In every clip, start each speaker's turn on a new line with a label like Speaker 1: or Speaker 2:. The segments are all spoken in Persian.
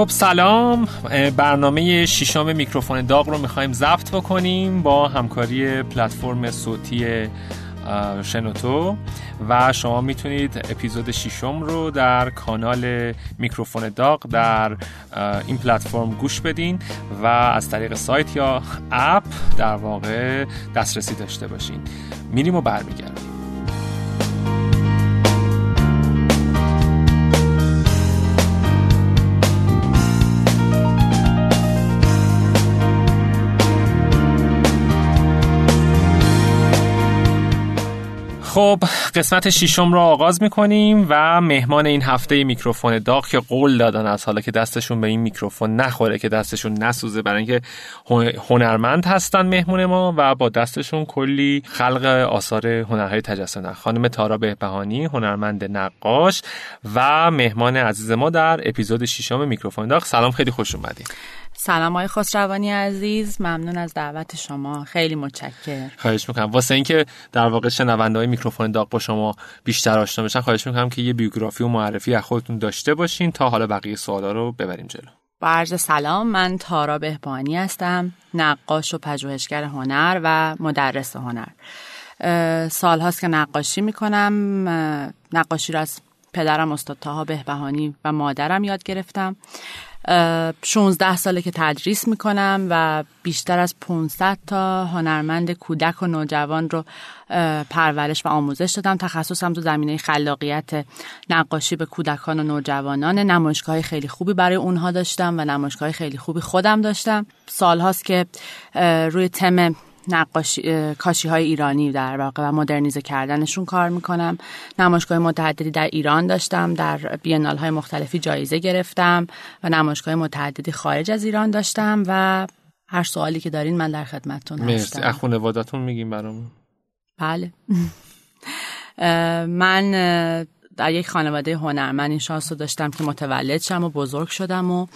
Speaker 1: خب سلام. برنامه ششم میکروفون داغ رو می‌خوایم ضبط بکنیم با همکاری پلتفرم صوتی شنوتو. و شما می‌تونید اپیزود ششم رو در کانال میکروفون داغ در این پلتفرم گوش بدین و از طریق سایت یا اپ در واقع دسترسی داشته باشین. میریم و برمیگردیم. خب قسمت ششم رو آغاز می‌کنیم و مهمان این هفته میکروفون داغ که قول دادن از حالا که دستشون به این میکروفون نخوره که دستشون نسوزه برای اینکه هنرمند هستن مهمون ما و با دستشون کلی خلق آثار هنرهای تجسم. خانم تارا بهبهانی هنرمند نقاش و مهمان عزیز ما در اپیزود ششم میکروفون داغ. سلام خیلی خوش اومدید
Speaker 2: سلام های خسروانی عزیز ممنون از دعوت شما. خیلی متشکر
Speaker 1: خواهش می‌کنم. واسه اینکه در واقع شنونده های میکروفون داغ با شما بیشتر آشنا بشن خواهش می‌کنم که یه بیوگرافی و معرفی از خودتون داشته باشین تا حالا بقیه سوالا رو ببریم جلو.
Speaker 2: با عرض سلام من تارا بهبانی هستم نقاش و پژوهشگر هنر و مدرس هنر. سال هاست که نقاشی می‌کنم نقاشی رو از پدرم استاد تاها بهبهانی و مادرم یاد گرفتم. 16 ساله که تدریس می‌کنم و بیشتر از 500 تا هنرمند کودک و نوجوان رو پرورش و آموزش دادم. تخصصم تو زمینه خلاقیت نقاشی به کودکان و نوجوانان. نمایشگاه خیلی خوبی برای اونها داشتم و نمایشگاه خیلی خوبی خودم داشتم. سالهاست که روی تم نقاشی کاشی های ایرانی در واقع و مدرنیزه کردنشون کار می‌کنم. نمایشگاه متعددی در ایران داشتم در بینال های مختلفی جایزه گرفتم و نمایشگاه متعددی خارج از ایران داشتم و هر سوالی که دارین من در خدمتتون هستم.
Speaker 1: مرسی. خانوادتون میگیم برامون.
Speaker 2: بله. من در یک خانواده هنرمند این شانس رو داشتم که متولد شم و بزرگ شدم و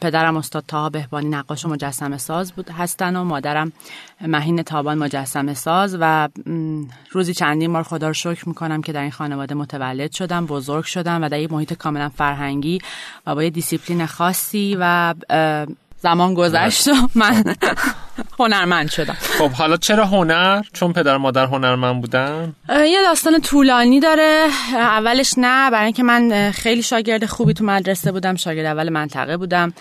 Speaker 2: پدرم استاد تاها بهبانی نقاش و مجسمه ساز بود هستن و مادرم مهین تابان مجسمه ساز و روزی چندین بار خدا رو شکر می‌کنم که در این خانواده متولد شدم بزرگ شدم و در یک محیط کاملا فرهنگی و با یه دیسیپلین خاصی و زمان گذشت و من هنرمند شدم.
Speaker 1: خب حالا چرا هنر؟ چون پدر مادر هنرمند بودن؟
Speaker 2: یه داستان طولانی داره. اولش نه برای اینکه من خیلی شاگرد خوبی تو مدرسه بودم شاگرد اول منطقه بودم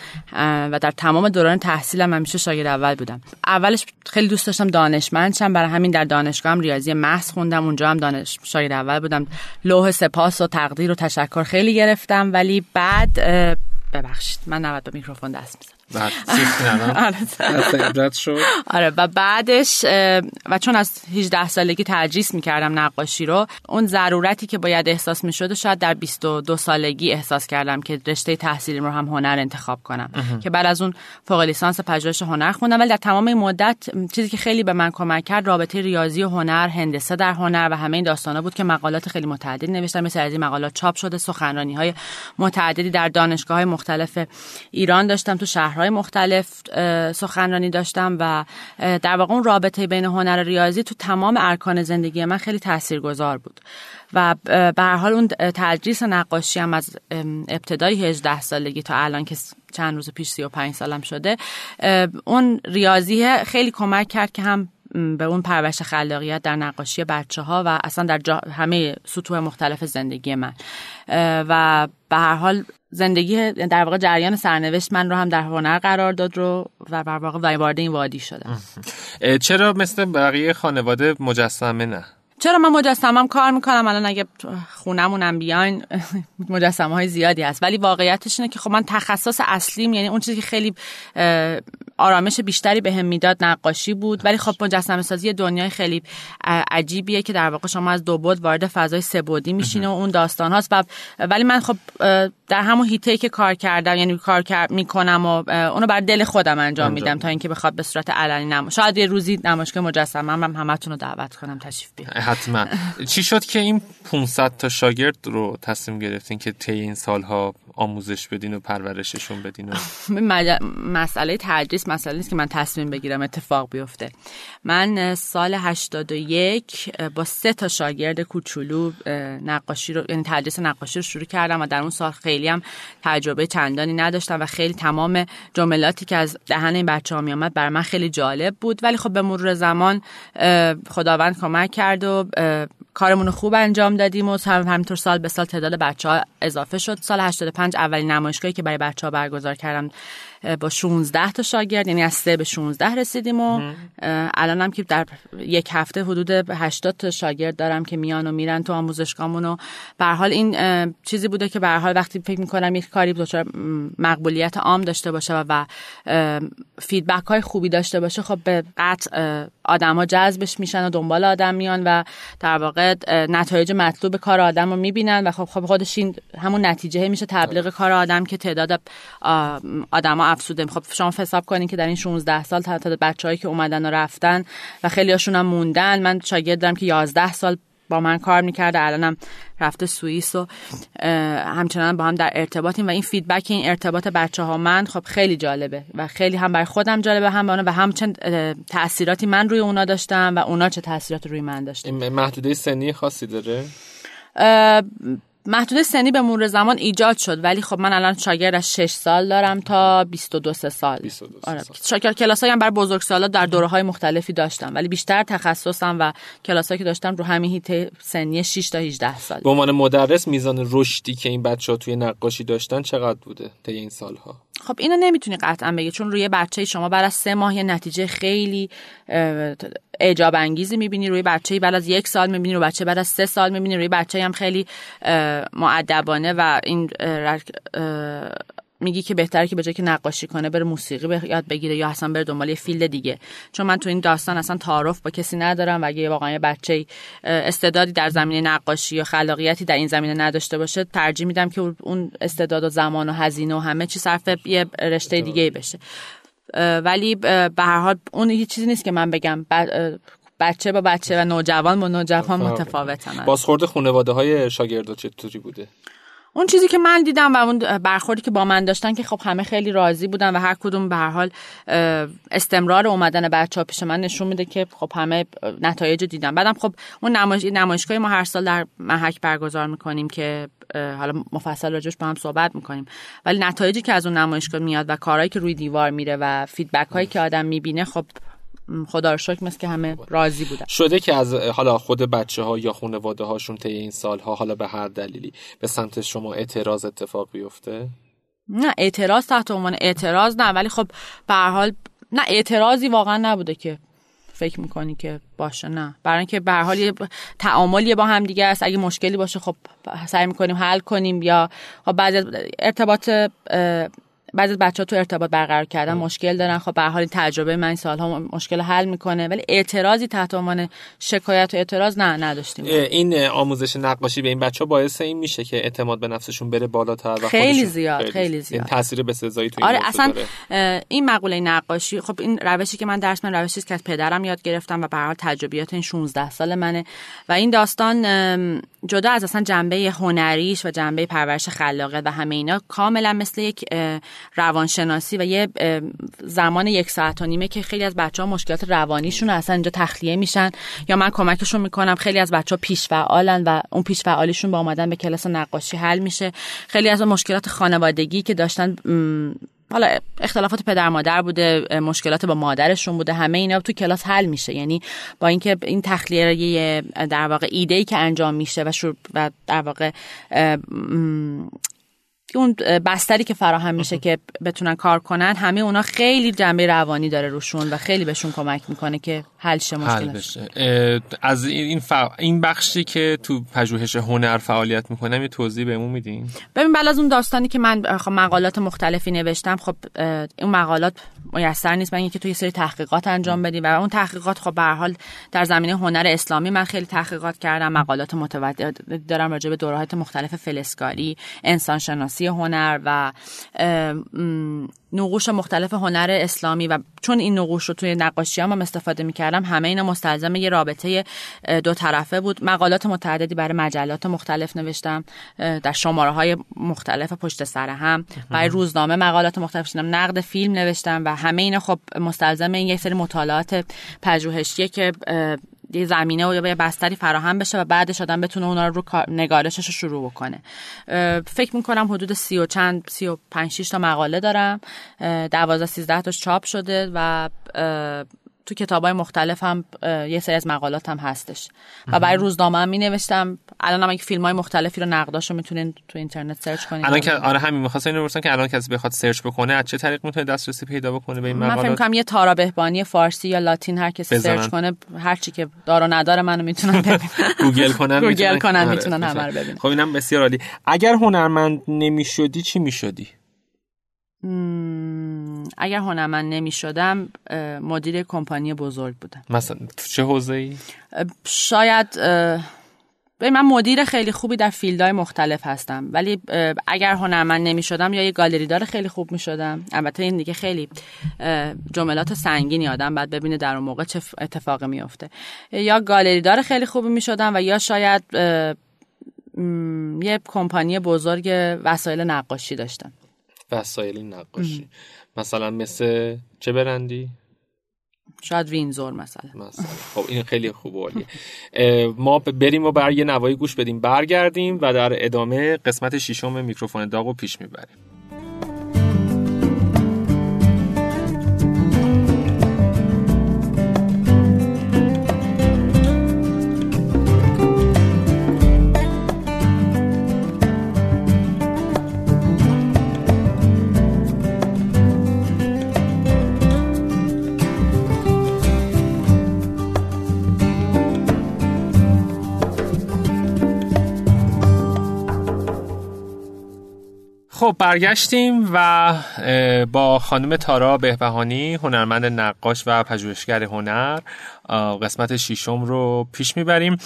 Speaker 2: و در تمام دوران تحصیلم همیشه شاگرد اول بودم. اولش خیلی دوست داشتم دانشمند شم برای همین در دانشگاهم ریاضی محض خوندم. اونجا هم دانش شاگرد اول بودم. لوح سپاس و تقدیر و تشکر خیلی گرفتم. ولی بعد ببخشید من نباید به میکروفون دست می‌زنم. آره. و بعدش و چون از 18 سالگی تدریس می‌کردم نقاشی رو اون ضرورتی که باید احساس می‌شد و شاید در 22 سالگی احساس کردم که رشته تحصیلیم رو هم هنر انتخاب کنم. که بعد از اون فوق لیسانس پژوهش هنر خوندم ولی در تمام این مدت چیزی که خیلی به من کمک کرد رابطه ریاضی و هنر هندسه در هنر و همه این داستانا بود که مقالات خیلی متعددی نوشتم. مثل از این مقالات چاپ شده سخنرانی های متعددی در دانشگاه های مختلف ایران داشتم تو شهرهای مختلف سخنرانی داشتم و در واقع اون رابطه بین هنر و ریاضی تو تمام ارکان زندگی من خیلی تاثیرگذار بود. و به هر حال اون تدریس نقاشی هم از ابتدای 18 سالگی تا الان که چند روز پیش 35 سالم شده اون ریاضی خیلی کمک کرد که هم به اون پرورش خلاقیت در نقاشی بچه ها و اصلا در همه سطوح مختلف زندگی من. و به هر حال زندگی در واقع جریان سرنوشت من رو هم در هنر قرار داد رو و در واقع وارد این وادی شدم.
Speaker 1: چرا مثل بقیه خانواده مجسمه نه؟
Speaker 2: چرا من مجسمم کار می‌کنم؟ الان اگه خونمونم بیاین مجسمه های زیادی هست. ولی واقعیتش اینه که خب من تخصص اصلیم یعنی اون چیزی که خیلی آرامش بیشتری به هم می‌داد نقاشی بود. ولی خب مجسمه سازی دنیای خیلی عجیبیه که در واقع شما از دو بود وارد فضای سه بودی میشینه و اون داستان هاست. و ولی من خب در همون هیته که کار کردم یعنی کار می‌کنم و اونو بر دل خودم انجام میدم تا اینکه بخواد به صورت علنی نما شاید یه روزی نمایشگاه مجسمه هم همتون رو دعوت کنم تشریف بیارید.
Speaker 1: حتما. چی شد که این 500 تا شاگرد رو تصمیم گرفتین که طی این سالها آموزش بدین و پرورششون بدین و
Speaker 2: مسئله تدریس نیست مسئله نیست که من تصمیم بگیرم اتفاق بیفته. من سال 81 با سه تا شاگرد کوچولو نقاشی رو یعنی تدریس نقاشی رو شروع کردم و در اون سال خیلی هم تجربه چندانی نداشتم و خیلی تمام جملاتی که از دهن این بچه ها می آمد بر من خیلی جالب بود. ولی خب به مرور زمان خداوند کمک کرد و کارمون خوب انجام دادیم و همینطور سال به سال تعداد بچه ها اضافه شد. سال 85 اولین نمایشگاهی که برای بچه ها برگزار کردم. با 16 تا شاگرد یعنی از 3 به 16 رسیدیم و الان هم که در یک هفته حدود 80 تا شاگرد دارم که میان و میرن تو آموزشگاهمون و به حال این چیزی بوده که به حال وقتی فکر می‌کنم یک کاری دچار مقبولیت عام داشته باشه و, فیدبک های خوبی داشته باشه خب به قطع آدما جذبش میشن و دنبال آدم میان و در واقع نتایج مطلوب کار آدم رو می‌بینن و خب خودش این همون نتیجه میشه تبلیغ کار آدم که تعداد آدما افسوده. خب شما حساب کنین که در این 16 سال تعداد بچه‌هایی که اومدن و رفتن و خیلی هاشون هم موندن. من شاگرد دارم که 11 سال با من کار می‌کرده الانم رفته سوئیس و همچنان با هم در ارتباطیم و این فیدبک این ارتباط بچه ها من خب خیلی جالبه و خیلی هم برای خودم جالبه هم و هم چند تاثیراتی من روی اونا داشتم و اونا چه تاثیرات روی من داشتن.
Speaker 1: محدوده سنی خاصی داره؟
Speaker 2: محدود سنی به مرور زمان ایجاد شد ولی خب من الان شاگرد از 6 سال دارم تا 22 سال.
Speaker 1: 22
Speaker 2: آره. شاگرد کلاسایی هم بر سالا در دوره های مختلفی داشتم ولی بیشتر تخصصم و کلاسایی که داشتم رو همین هیت سنی 6 تا 18 سال.
Speaker 1: به عنوان مدرس میزان رشدی که این بچه ها توی نقاشی داشتن چقدر بوده طی این سالها؟
Speaker 2: خب اینو نمی‌تونی قطعا بگی چون روی بچه شما بعد از سه ماه یه نتیجه خیلی اعجاب انگیزی می‌بینی. روی بچه بعد از یک سال می‌بینی روی بچه بعد از سه سال می‌بینی. روی بچه هم خیلی معدبانه و این میگی که بهتره که به جای که نقاشی کنه بره موسیقی یاد بگیره یا اصلا بره دنبال یه فیلد دیگه. چون من تو این داستان اصلا تعارف با کسی ندارم و اگه واقعا یه بچه استعدادی در زمینه نقاشی یا خلاقیتی در این زمینه نداشته باشه ترجیح میدم که اون استعداد و زمان و هزینه و همه چی صرف یه رشته دیگه بشه. ولی به هر حال اون یه چیزی نیست که من بگم. بچه با بچه و نوجوان با نوجوان متفاوتن.
Speaker 1: بازخورد خانواده های شاگردا چطوری بوده؟
Speaker 2: اون چیزی که من دیدم و اون برخوردی که با من داشتن که خب همه خیلی راضی بودن و هر کدوم به هر حال استمرار اومدن بچه ها پیش من نشون میده که خب همه نتایج دیدن. بعدم خب اون نمایش نمایشگاهی ما هر سال در محک برگزار می‌کنیم که حالا مفصل راجش با هم صحبت می‌کنیم. ولی نتایجی که از اون نمایشگاه میاد و کارهایی که روی دیوار میره و فیدبک هایی که آدم می‌بینه خب خدا رو شکر مثل که همه راضی بودن.
Speaker 1: شده که از حالا خود بچه ها یا خانواده هاشون طی این سالها حالا به هر دلیلی به سمت شما اعتراض اتفاق بیفته؟
Speaker 2: نه اعتراض تحت عنوان اعتراض نه ولی خب به حال نه اعتراضی واقعا نبوده که فکر می‌کنی که باشه نه. برای اینکه به حال یه تعاملی با هم دیگه است. اگه مشکلی باشه خب سعی می‌کنیم حل کنیم یا خب بعد ارتباط بعضی بچه ها تو ارتباط برقرار کردن مشکل دارن. خب به حال تجربه من سالها مشکل حل می‌کنه. ولی اعتراضی تحت عنوان شکایت و اعتراض نه نداشتیم.
Speaker 1: این آموزش نقاشی به این بچه ها باعث این میشه که اعتماد به نفسشون بره بالاتر و
Speaker 2: خیلی زیاد خیلی, زیاد.
Speaker 1: این تاثیر به سزایی تو
Speaker 2: آره اصلا این مقوله نقاشی خب این روشی که من درس من روشی که از پدرم یاد گرفتم و به هر تجربیات این 16 سال منه. و این داستان جدا از اصلا جنبه هنریش و جنبه پرورش خلاقیت و همه اینا کاملا مثل یک روانشناسی و یه زمان یک ساعت و نیمه که خیلی از بچه ها مشکلات روانیشون اصلا اینجا تخلیه میشن. یا من کمکشون می‌کنم خیلی از بچه ها پیش فعالن و اون پیش فعالیشون با آمدن به کلاس نقاشی حل میشه. خیلی از مشکلات خانوادگی که داشتن حالا اختلافات پدر مادر بوده مشکلات با مادرشون بوده همه اینا تو کلاس حل میشه. یعنی با اینکه این تخلیه در واقع ایده ای که انجام میشه و, و در واقع اون بستری که فراهم میشه که بتونن کار کنن همه اونا خیلی جنبه روانی داره روشون و خیلی بهشون کمک می‌کنه که حل شه
Speaker 1: مشکل از این این بخشی که تو پژوهش هنر فعالیت می‌کنم یه توضیح بهمون میدین؟
Speaker 2: ببین بعد از اون داستانی که من خب مقالات مختلفی نوشتم خب اون مقالات میسر نیست. من که تو یه سری تحقیقات انجام بدیم و اون تحقیقات خب به حال در زمینه هنر اسلامی من خیلی تحقیقات کردم مقالات متعدد دارم راجع به دورهات مختلف فلسکاری انسان شناسی هنر و نقوش مختلف هنر اسلامی و چون این نقوش رو توی نقاشی هم, هم استفاده می‌کردم همه اینا مستلزم یه رابطه دو طرفه بود. مقالات متعددی برای مجلات مختلف نوشتم در شماره های مختلف پشت سر هم. برای روزنامه مقالات مختلف شدم نقد فیلم نوشتم و همه اینا خب مستلزم این یک سری مطالعات پژوهشیه که یه زمینه و یه بستری فراهم بشه و بعدش آدم بتونه اونا رو نگارشش رو شروع بکنه. فکر می‌کنم حدود سی و چند سی و پنج تا مقاله دارم. دوازده سیزده تا چاپ شده و تو کتاب های مختلف هم یه سری از مقالات هم هستش. و برای روزنامه هم می نوشتم الان هم اگه فیلم های مختلفی رو نقداش رو می‌تونین تو اینترنت search کنید
Speaker 1: الان که آره همین. می‌خواستم اینو بپرسم که الان کسی بخواد search بکنه از چه طریق می‌تونه دسترسی پیدا بکنه به این مقالات
Speaker 2: من فکر کنم یه تارا بهبهانی فارسی یا لاتین هر کسی search کنه هر چی که دار و نداره منو می‌تونن ببینن.
Speaker 1: گوگل کنن
Speaker 2: گوگل کنن می‌تونن همه رو ببینن.
Speaker 1: خب اینم بسیار عالی. اگر هنرمند نمی‌شدی چی می‌شدی؟
Speaker 2: اگر هنرمند نمی شدم مدیر کمپانی بزرگ بودم.
Speaker 1: مثلا چه حوزه ای؟
Speaker 2: شاید به من مدیر خیلی خوبی در field های مختلف هستم ولی اگر هنرمند نمی شدم یا یه گالری دار خیلی خوب می شدم البته این دیگه خیلی جملات سنگینی آدم بعد ببینه در اون موقع چه اتفاقی میفته یا گالری دار خیلی خوبی می شدم و یا شاید یه کمپانی بزرگ وسایل نقاشی داشتم.
Speaker 1: وسایل نقاشی. مثلا مثل چه برندی؟
Speaker 2: شاید وینزور مثلا.
Speaker 1: مثلا. خب این خیلی خوب ما بریم و بر یه نوایی گوش بدیم. برگردیم و در ادامه قسمت ششم میکروفون داغ پیش می‌بریم. خب برگشتیم و با خانم تارا بهبهانی هنرمند نقاش و پژوهشگر هنر قسمت شیشم رو پیش می‌بریم.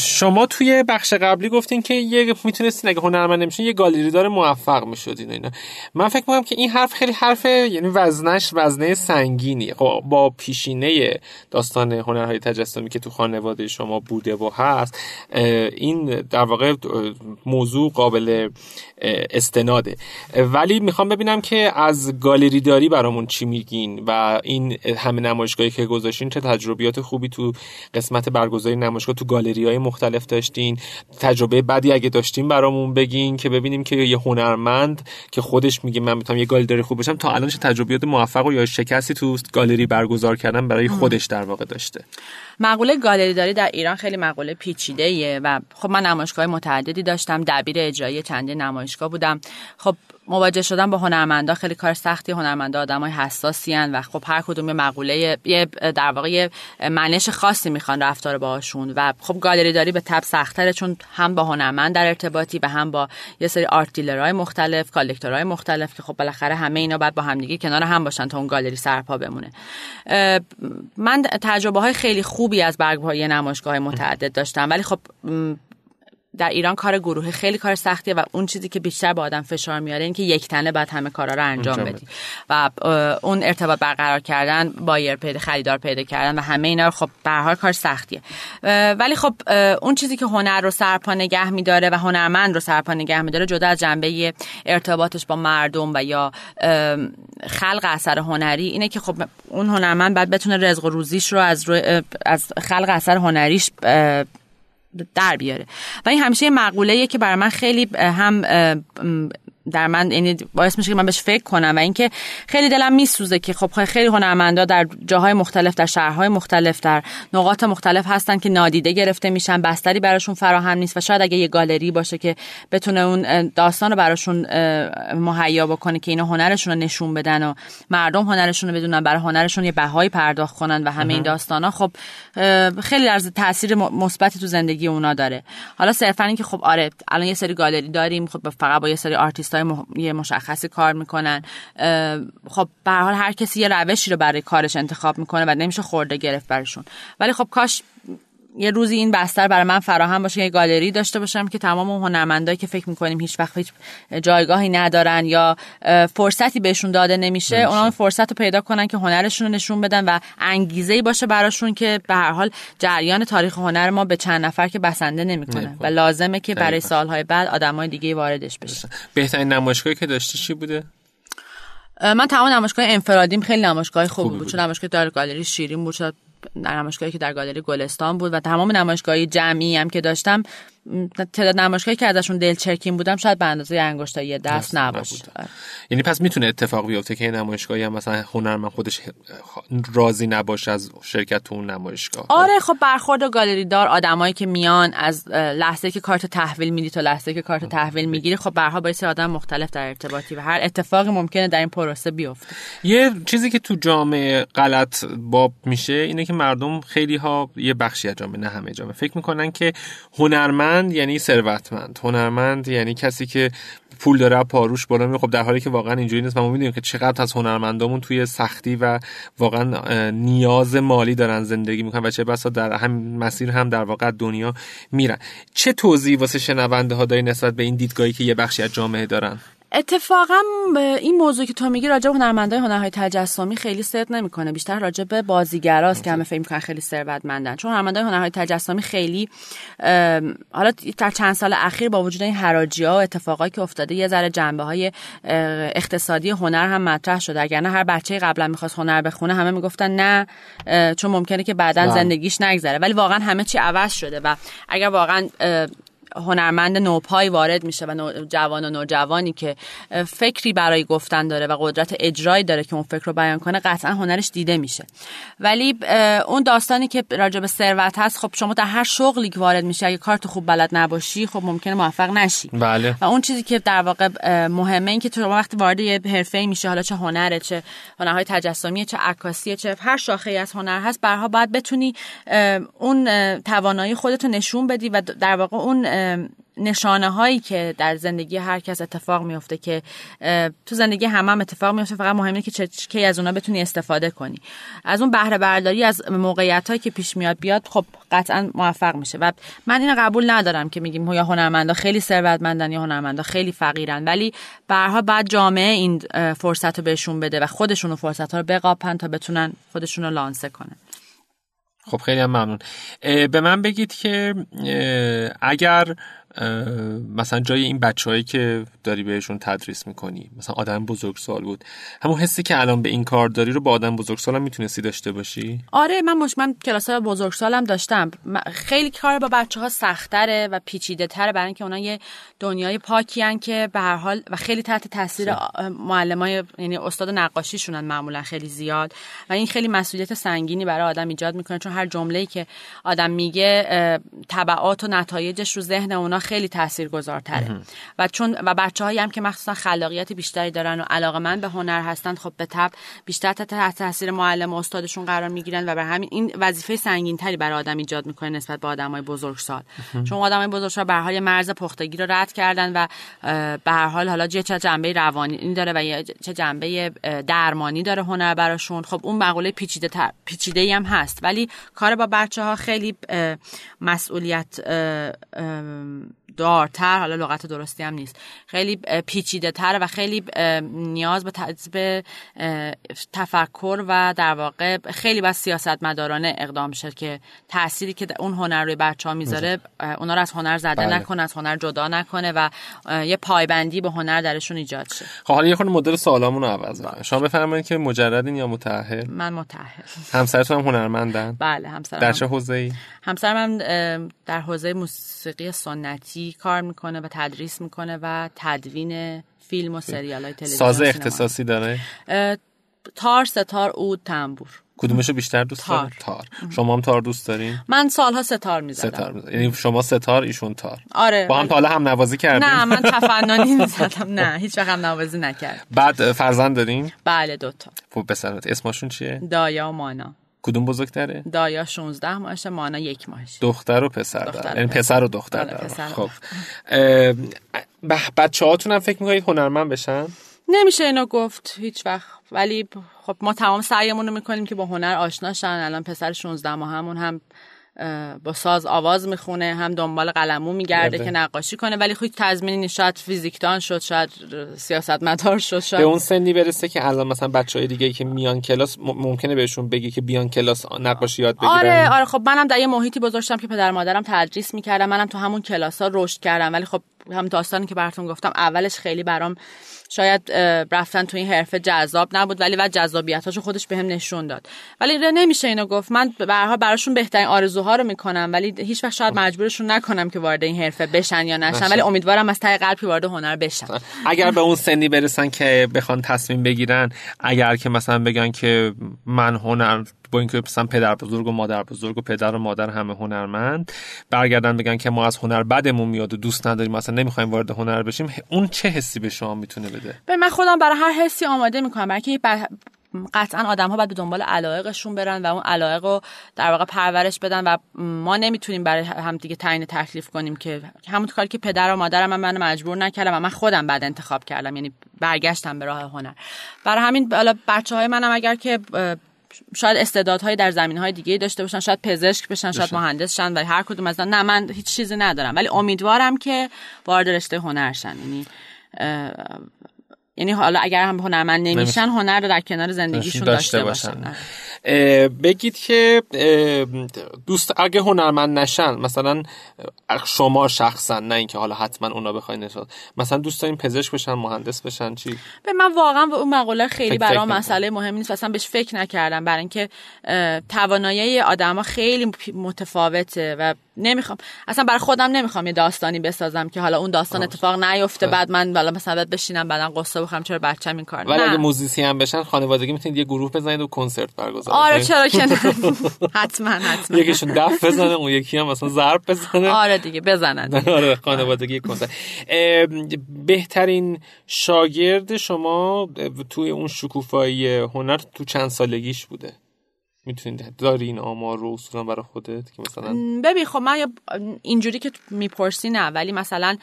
Speaker 1: شما توی بخش قبلی گفتین که یه می‌تونستین اگه هنرمند نمیشین یه گالری دار موفق می‌شدین اینا. من فکر می‌کنم که این حرف خیلی حرف یعنی وزنش وزنه سنگینی خب با پیشینه داستان هنرهای تجسمی که تو خانواده شما بوده و هست این در واقع موضوع قابل استناده. ولی می‌خوام ببینم که از گالری داری برامون چی میگین و این همه نمایشگاهی که گذاشتین چه تجربیات خوبی تو قسمت برگزاری نمایشگاه تو گالری های مختلف داشتین. تجربه بعدی اگه داشتین برامون بگین که ببینیم که یه هنرمند که خودش میگه من می‌تونم یه گالری خوب بشم تا الان چه تجربیات موفق و یا شکستی تو گالری برگزار کردن برای خودش در واقع داشته.
Speaker 2: مقوله گالری داری در ایران خیلی مقوله پیچیده ایه و خب من نمایشگاه متعددی داشتم دبیر اجرایی چندین نمایشگاه بودم. خب مواجه شدن با هنرمندا خیلی کار سختی. هنرمندا آدمای حساسی و خب هر کدوم یه مقوله یه در واقع منش خاصی می‌خوان رفتار باهاشون و خب گالری داری به تب سختره چون هم با هنرمند در ارتباطی و هم با یه سری آرت دیلرهای مختلف کالکتورهای مختلف که خب بالاخره همه اینا باید با همدیگه کنار هم باشن تا اون گالری سرپا بمونه. من تجربه های خیلی خوبی از برگزاری نمایشگاه متعدد داشتم. ولی خب در ایران کار گروه خیلی کار سختیه و اون چیزی که بیشتر به آدم فشار میاره این که یک تنه باید همه کارا رو انجام بدی. و اون ارتباط برقرار کردن بایر پیدا خریدار پیدا کردن و همه اینا خب به هر کار سختیه. ولی خب اون چیزی که هنر رو سرپا نگه میداره و هنرمند رو سرپا نگه میداره جدا از جنبه ارتباطش با مردم و یا خلق اثر هنری اینه که خب اون هنرمند بعد بتونه رزق و روزیش رو از از خلق اثر هنریش در بیاره. و این همیشه یه که برای من خیلی هم در من یعنی باعث میشه که من بهش فکر کنم و اینکه خیلی دلم میسوزه که خب خیلی هنرمندا در جاهای مختلف در شهرهای مختلف در نقاط مختلف هستن که نادیده گرفته میشن بستری براشون فراهم نیست و شاید اگه یه گالری باشه که بتونه اون داستان رو براشون مهیا بکنه که اینا هنرشون رو نشون بدن و مردم هنرشون رو بدونن برای هنرشون یه بهایی پرداخت کنن و همه این داستانا خب خیلی از تاثیر مثبتی تو زندگی اونا داره. حالا صرفا اینکه خب آره الان یه سری گالری داریم خب فقط با یه سری آرتیست یه مشخصی کار می‌کنن. خب به حال هر کسی یه روشی رو برای کارش انتخاب می‌کنه و نمیشه خرده گرفت برشون ولی خب کاش یه روزی این بستر برای من فراهم باشه یه گالری داشته باشم که تمام اون هنرمندایی که فکر می‌کنیم هیچ وقت هیچ جایگاهی ندارن یا فرصتی بهشون داده نمیشه اونا فرصت رو پیدا کنن که هنرشون رو نشون بدن و انگیزه باشه براشون که به هر حال جریان تاریخ هنر ما به چند نفر که بسنده نمی‌کنه و لازمه که برای سالهای بعد آدمای دیگه واردش بشه
Speaker 1: بهترین نمایشگاهی که داشتی چی بوده؟
Speaker 2: من تمام نمایشگاه انفرادیم خیلی نمایشگاه خوبی بود چون نمایشگاه دار گالری شیرین بود نمایشگاهی که در گالری گلستان بود و تمام نمایشگاهی جمعی هم که داشتم تعداد نمایشگاهی که ازشون دلچرکین بودم شاید به اندازه انگشتای دست نباشه.
Speaker 1: یعنی پس می‌تونه اتفاق بیفته که نمایشگاهی هم مثلا هنرمند خودش راضی نباشه از شرکت تو اون نمایشگاه.
Speaker 2: آره خب برخورد گالری دار آدمایی که میان از لحظه که کارت تحویل میدی تا لحظه که کارت تحویل می‌گیری خب برها با آدم مختلف در ارتباطی و هر اتفاقی ممکنه در این پروسه بیفته.
Speaker 1: یه چیزی که تو جامعه غلط باب میشه اینه که مردم خیلی ها یه بخشی از جامعه نه همه جامعه. فکر می‌کنن که هنرمند هنرمند یعنی ثروتمند. هنرمند یعنی کسی که پول داره پاروش بالا میره. خب در حالی که واقعا اینجوری نیست. ما می‌دونیم که چقدر از هنرمندامون توی سختی و واقعا نیاز مالی دارن زندگی می‌کنن و چه بسا در هم مسیر هم در واقع دنیا میرن. چه توضیحی واسه شنونده ها داری نسبت به این دیدگاهی که یه بخشی از جامعه دارن؟
Speaker 2: اتفاقا این موضوع که تو میگی راجع به هنرمندای هنرهای تجسمی خیلی صدق نمی‌کنه. بیشتر راجع به بازیگراست که همه فکر می‌کنن خیلی ثروتمندن. چون هنرمندای هنرهای تجسمی خیلی حالا در چند سال اخیر با وجود این حراجی ها و اتفاقایی که افتاده یه ذره جنبه های اقتصادی هنر هم مطرح شده. اگر نه هر بچه قبلا می‌خواست هنر بخونه همه می‌گفتن نه چون ممکنه که بعدا بله. زندگیش نگذره. ولی واقعا همه چی عوض شده و اگر واقعا هنرمند نوپایی وارد میشه و جوان و نوجوانی که فکری برای گفتن داره و قدرت اجرایی داره که اون فکر رو بیان کنه قطعا هنرش دیده میشه ولی اون داستانی که راجع به ثروت هست خب شما در هر شغلی که وارد میشه اگه کارت خوب بلد نباشی خب ممکنه موفق نشی
Speaker 1: بله.
Speaker 2: و اون چیزی که در واقع مهمه این که تو وقتی وارد یه حرفه میشه حالا چه هنره چه هنرهای تجسمی چه عکاسی چه هر شاخه از هنر هست برها باید بتونی اون توانایی خودتو نشون بدی و در واقع اون نشانه هایی که در زندگی هر کس اتفاق میفته که تو زندگی همه هم اتفاق میفته فقط مهمه که کی از اونا بتونی استفاده کنی. از اون بهره برداری از موقعیت هایی که پیش میاد بیاد خب قطعا موفق میشه. و من این قبول ندارم که میگیم یا هنرمندا خیلی ثروتمندن یا هنرمندا خیلی فقیرن ولی برها بعد جامعه این فرصت رو بهشون بده و خودشون فرصت ها رو بقاپن تا بتونن خودشون رو لانسه کنن.
Speaker 1: خب خیلی هم ممنون. به من بگید که اگر مثلا جای این بچههایی که داری بهشون تدریس می‌کنی مثلا آدم بزرگسال بود. همون حسی که الان به این کار داری رو با آدم بزرگسال هم می‌تونستی داشته باشی؟
Speaker 2: آره من مش من کلاس بزرگسالم داشتم. خیلی کار با بچه ها سختره و پیچیده تره برای اینکه اونا یه دنیای پاکی هن که به هر حال و خیلی تحت تاثیر معلمای یعنی استاد نقاشیشونن معمولا خیلی زیاد. و این خیلی مسئولیت سنگینی برای آدم ایجاد می‌کنه چون هر جمله‌ای که آدم میگه تبعات و نتایجش رو ذهن اونا خیلی تاثیرگذارتره. و چون و بچه‌هایی هم که مخصوصا خلاقیت بیشتری دارن و علاقه من به هنر هستن خب به تب بیشتر تحت تاثیر معلم و استادشون قرار می‌گیرن و بر همین این وظیفه سنگین تری برای آدم ایجاد می‌کنه نسبت به آدمای بزرگسال. چون آدمای بزرگسال به حال مرز پختگی رو رد کردن و به هر حال حالا چه جنبه روانی داره و چه جنبه درمانی داره هنر براشون خب اون مقوله پیچیده تر، پیچیده هم هست. ولی کار با بچه ها خیلی مسئولیت دارتر حالا لغت درستی هم نیست. خیلی پیچیده تر و خیلی نیاز به تفکر و در واقع خیلی بس سیاستمدارانه اقدام شد که تأثیری که اون هنر روی بچه ها می‌ذاره. اونا رو از هنر زده بله. نکنه از هنر جدا نکنه و یه پایبندی به هنر درشون ایجاد شه.
Speaker 1: خب حالا یه خورده مدل سوالامون رو عوض شما بفرمایید که مجردین یا متأهل
Speaker 2: من متأهل
Speaker 1: همسرتون هم هنرمندن؟
Speaker 2: بله همسرم
Speaker 1: در چه حوزه‌ای؟
Speaker 2: همسرم من در حوزه موسیقی سنتی کار می‌کنه و تدریس می‌کنه و تدوین فیلم و سریال های تلویزیون
Speaker 1: ساز اختصاصی داره؟
Speaker 2: تار ستار اود تنبور.
Speaker 1: کدومشو بیشتر دوست تار. تار. شما هم تار دوست دارین؟
Speaker 2: من سالها ستار می‌زدم.
Speaker 1: ستار می‌زدم یعنی شما ستار ایشون تار.
Speaker 2: آره.
Speaker 1: با هم تا حالا هم نوازی کردین؟
Speaker 2: نه من تفننی می‌زدم نه هیچ وقت هم نوازی نکرد
Speaker 1: بعد فرزند دارین؟
Speaker 2: بله دوتا.
Speaker 1: خب بسرت اسمشون چیه؟
Speaker 2: دایا و مانا.
Speaker 1: کدوم بزرگتره؟
Speaker 2: دایا 16 ماهشه مانا یک ماهشه.
Speaker 1: دختر و پسر داره. یعنی پسر و دختر بله، داره. خب. بچه هاتون هم فکر می‌کنید هنرمند بشن؟
Speaker 2: نمیشه اینو گفت هیچ وقت. ولی خب ما تمام سعیمون رو می‌کنیم که با هنر آشنا شن. الان پسر 16 ماه همون هم با ساز آواز می‌خونه هم دنبال قلمو میگرده
Speaker 1: بله.
Speaker 2: که نقاشی کنه. ولی خود تضمینی نیست. شاید فیزیکدان شد شاید سیاستمدار شد
Speaker 1: به
Speaker 2: شاید
Speaker 1: اون سنی برسه که الان مثلا بچه های دیگه که میان کلاس ممکنه بهشون بگی که بیان کلاس نقاشی یاد بگیرن.
Speaker 2: آره آره. خب منم در یه محیطی بزرگ شدم که پدر مادرم تدریس می‌کردم منم تو همون کلاس ها رشد کردم. ولی خب هم داستانی که براتون گفتم اولش خیلی برام شاید رفتن تو این حرفه جذاب نبود ولی و جذابیتاشو خودش بهم نشون داد. ولی نمیشه اینو گفت. من به هر براشون بهترین آرزوها رو می‌کنم ولی هیچ وقت شاید مجبورشون نکنم که وارد این حرفه بشن یا نشن. ولی امیدوارم از ته قلب که وارد هنر بشن.
Speaker 1: اگر به اون سنی برسن که بخوان تصمیم بگیرن اگر که مثلا بگن که من هنر با اینکه مثلا پدر بزرگ و مادر بزرگ و پدر و مادر همه هنرمند برگردن بگن که ما از هنر بدمون میاد و دوست نداریم مثلا نمی‌خوایم وارد هنر بشیم اون چه حسی به شما می‌تونه بده؟
Speaker 2: به من خودم برای هر حسی آماده می‌کنم برای بر... قطعا آدم ها باید به دنبال علایقشون برن و اون علایق رو در واقع پرورش بدن و ما نمی‌تونیم برای هم دیگه تعیین تکلیف کنیم که همون کاری که پدر و مادرم من منو مجبور نکردم و من خودم بعد انتخاب کردم یعنی برگشتم به راه هنر. برای همین حالا بچه های منم اگر که شاید استعدادهایی در زمین های دیگه داشته باشن شاید پزشک بشن شاید. مهندس شن ولی هر کدوم از نه من هیچ چیزی ندارم. ولی امیدوارم که وارد رشته هنر شن. یعنی یعنی حالا اگر هم هنرمند نمیشن هنر رو در کنار زندگیشون داشته, باشن.
Speaker 1: بگید که دوست اگه هنرمند نشن مثلا شما شخصا نه اینکه حالا حتما اونا بخواین نشد مثلا دوست دارین پزشک بشن مهندس بشن چی؟
Speaker 2: به من واقعا اون مقوله خیلی برام. مسئله مهمی نیست اصلا بهش فکر نکردم برای اینکه توانایی آدما خیلی متفاوته و نمی‌خوام اصلا برای خودم نمی‌خوام یه داستانی بسازم که حالا اون داستان اتفاق نیفته بعد من بالا مثلا بعد بشینم بعدا قصه بخورم چرا بچه‌م این کار؟
Speaker 1: ولی اگه موزیسی هم بشن خانوادگی می‌تونید یه گروه بزنید و کنسرت برگزار
Speaker 2: آره
Speaker 1: کنید.
Speaker 2: چرا که نه. حتما حتما.
Speaker 1: یکیشون دف بزنه اون یکی هم مثلا ضرب بزنه.
Speaker 2: آره دیگه بزنن.
Speaker 1: آره خانوادگی کنسرت بهترین شاگرد شما توی اون شکوفایی هنر تو چند سالگیش بوده؟ می‌تونید داری این آمار رو اصولا برای خودت که مثلا
Speaker 2: ببین خب من اینجوری که می‌پرسی نه ولی مثلا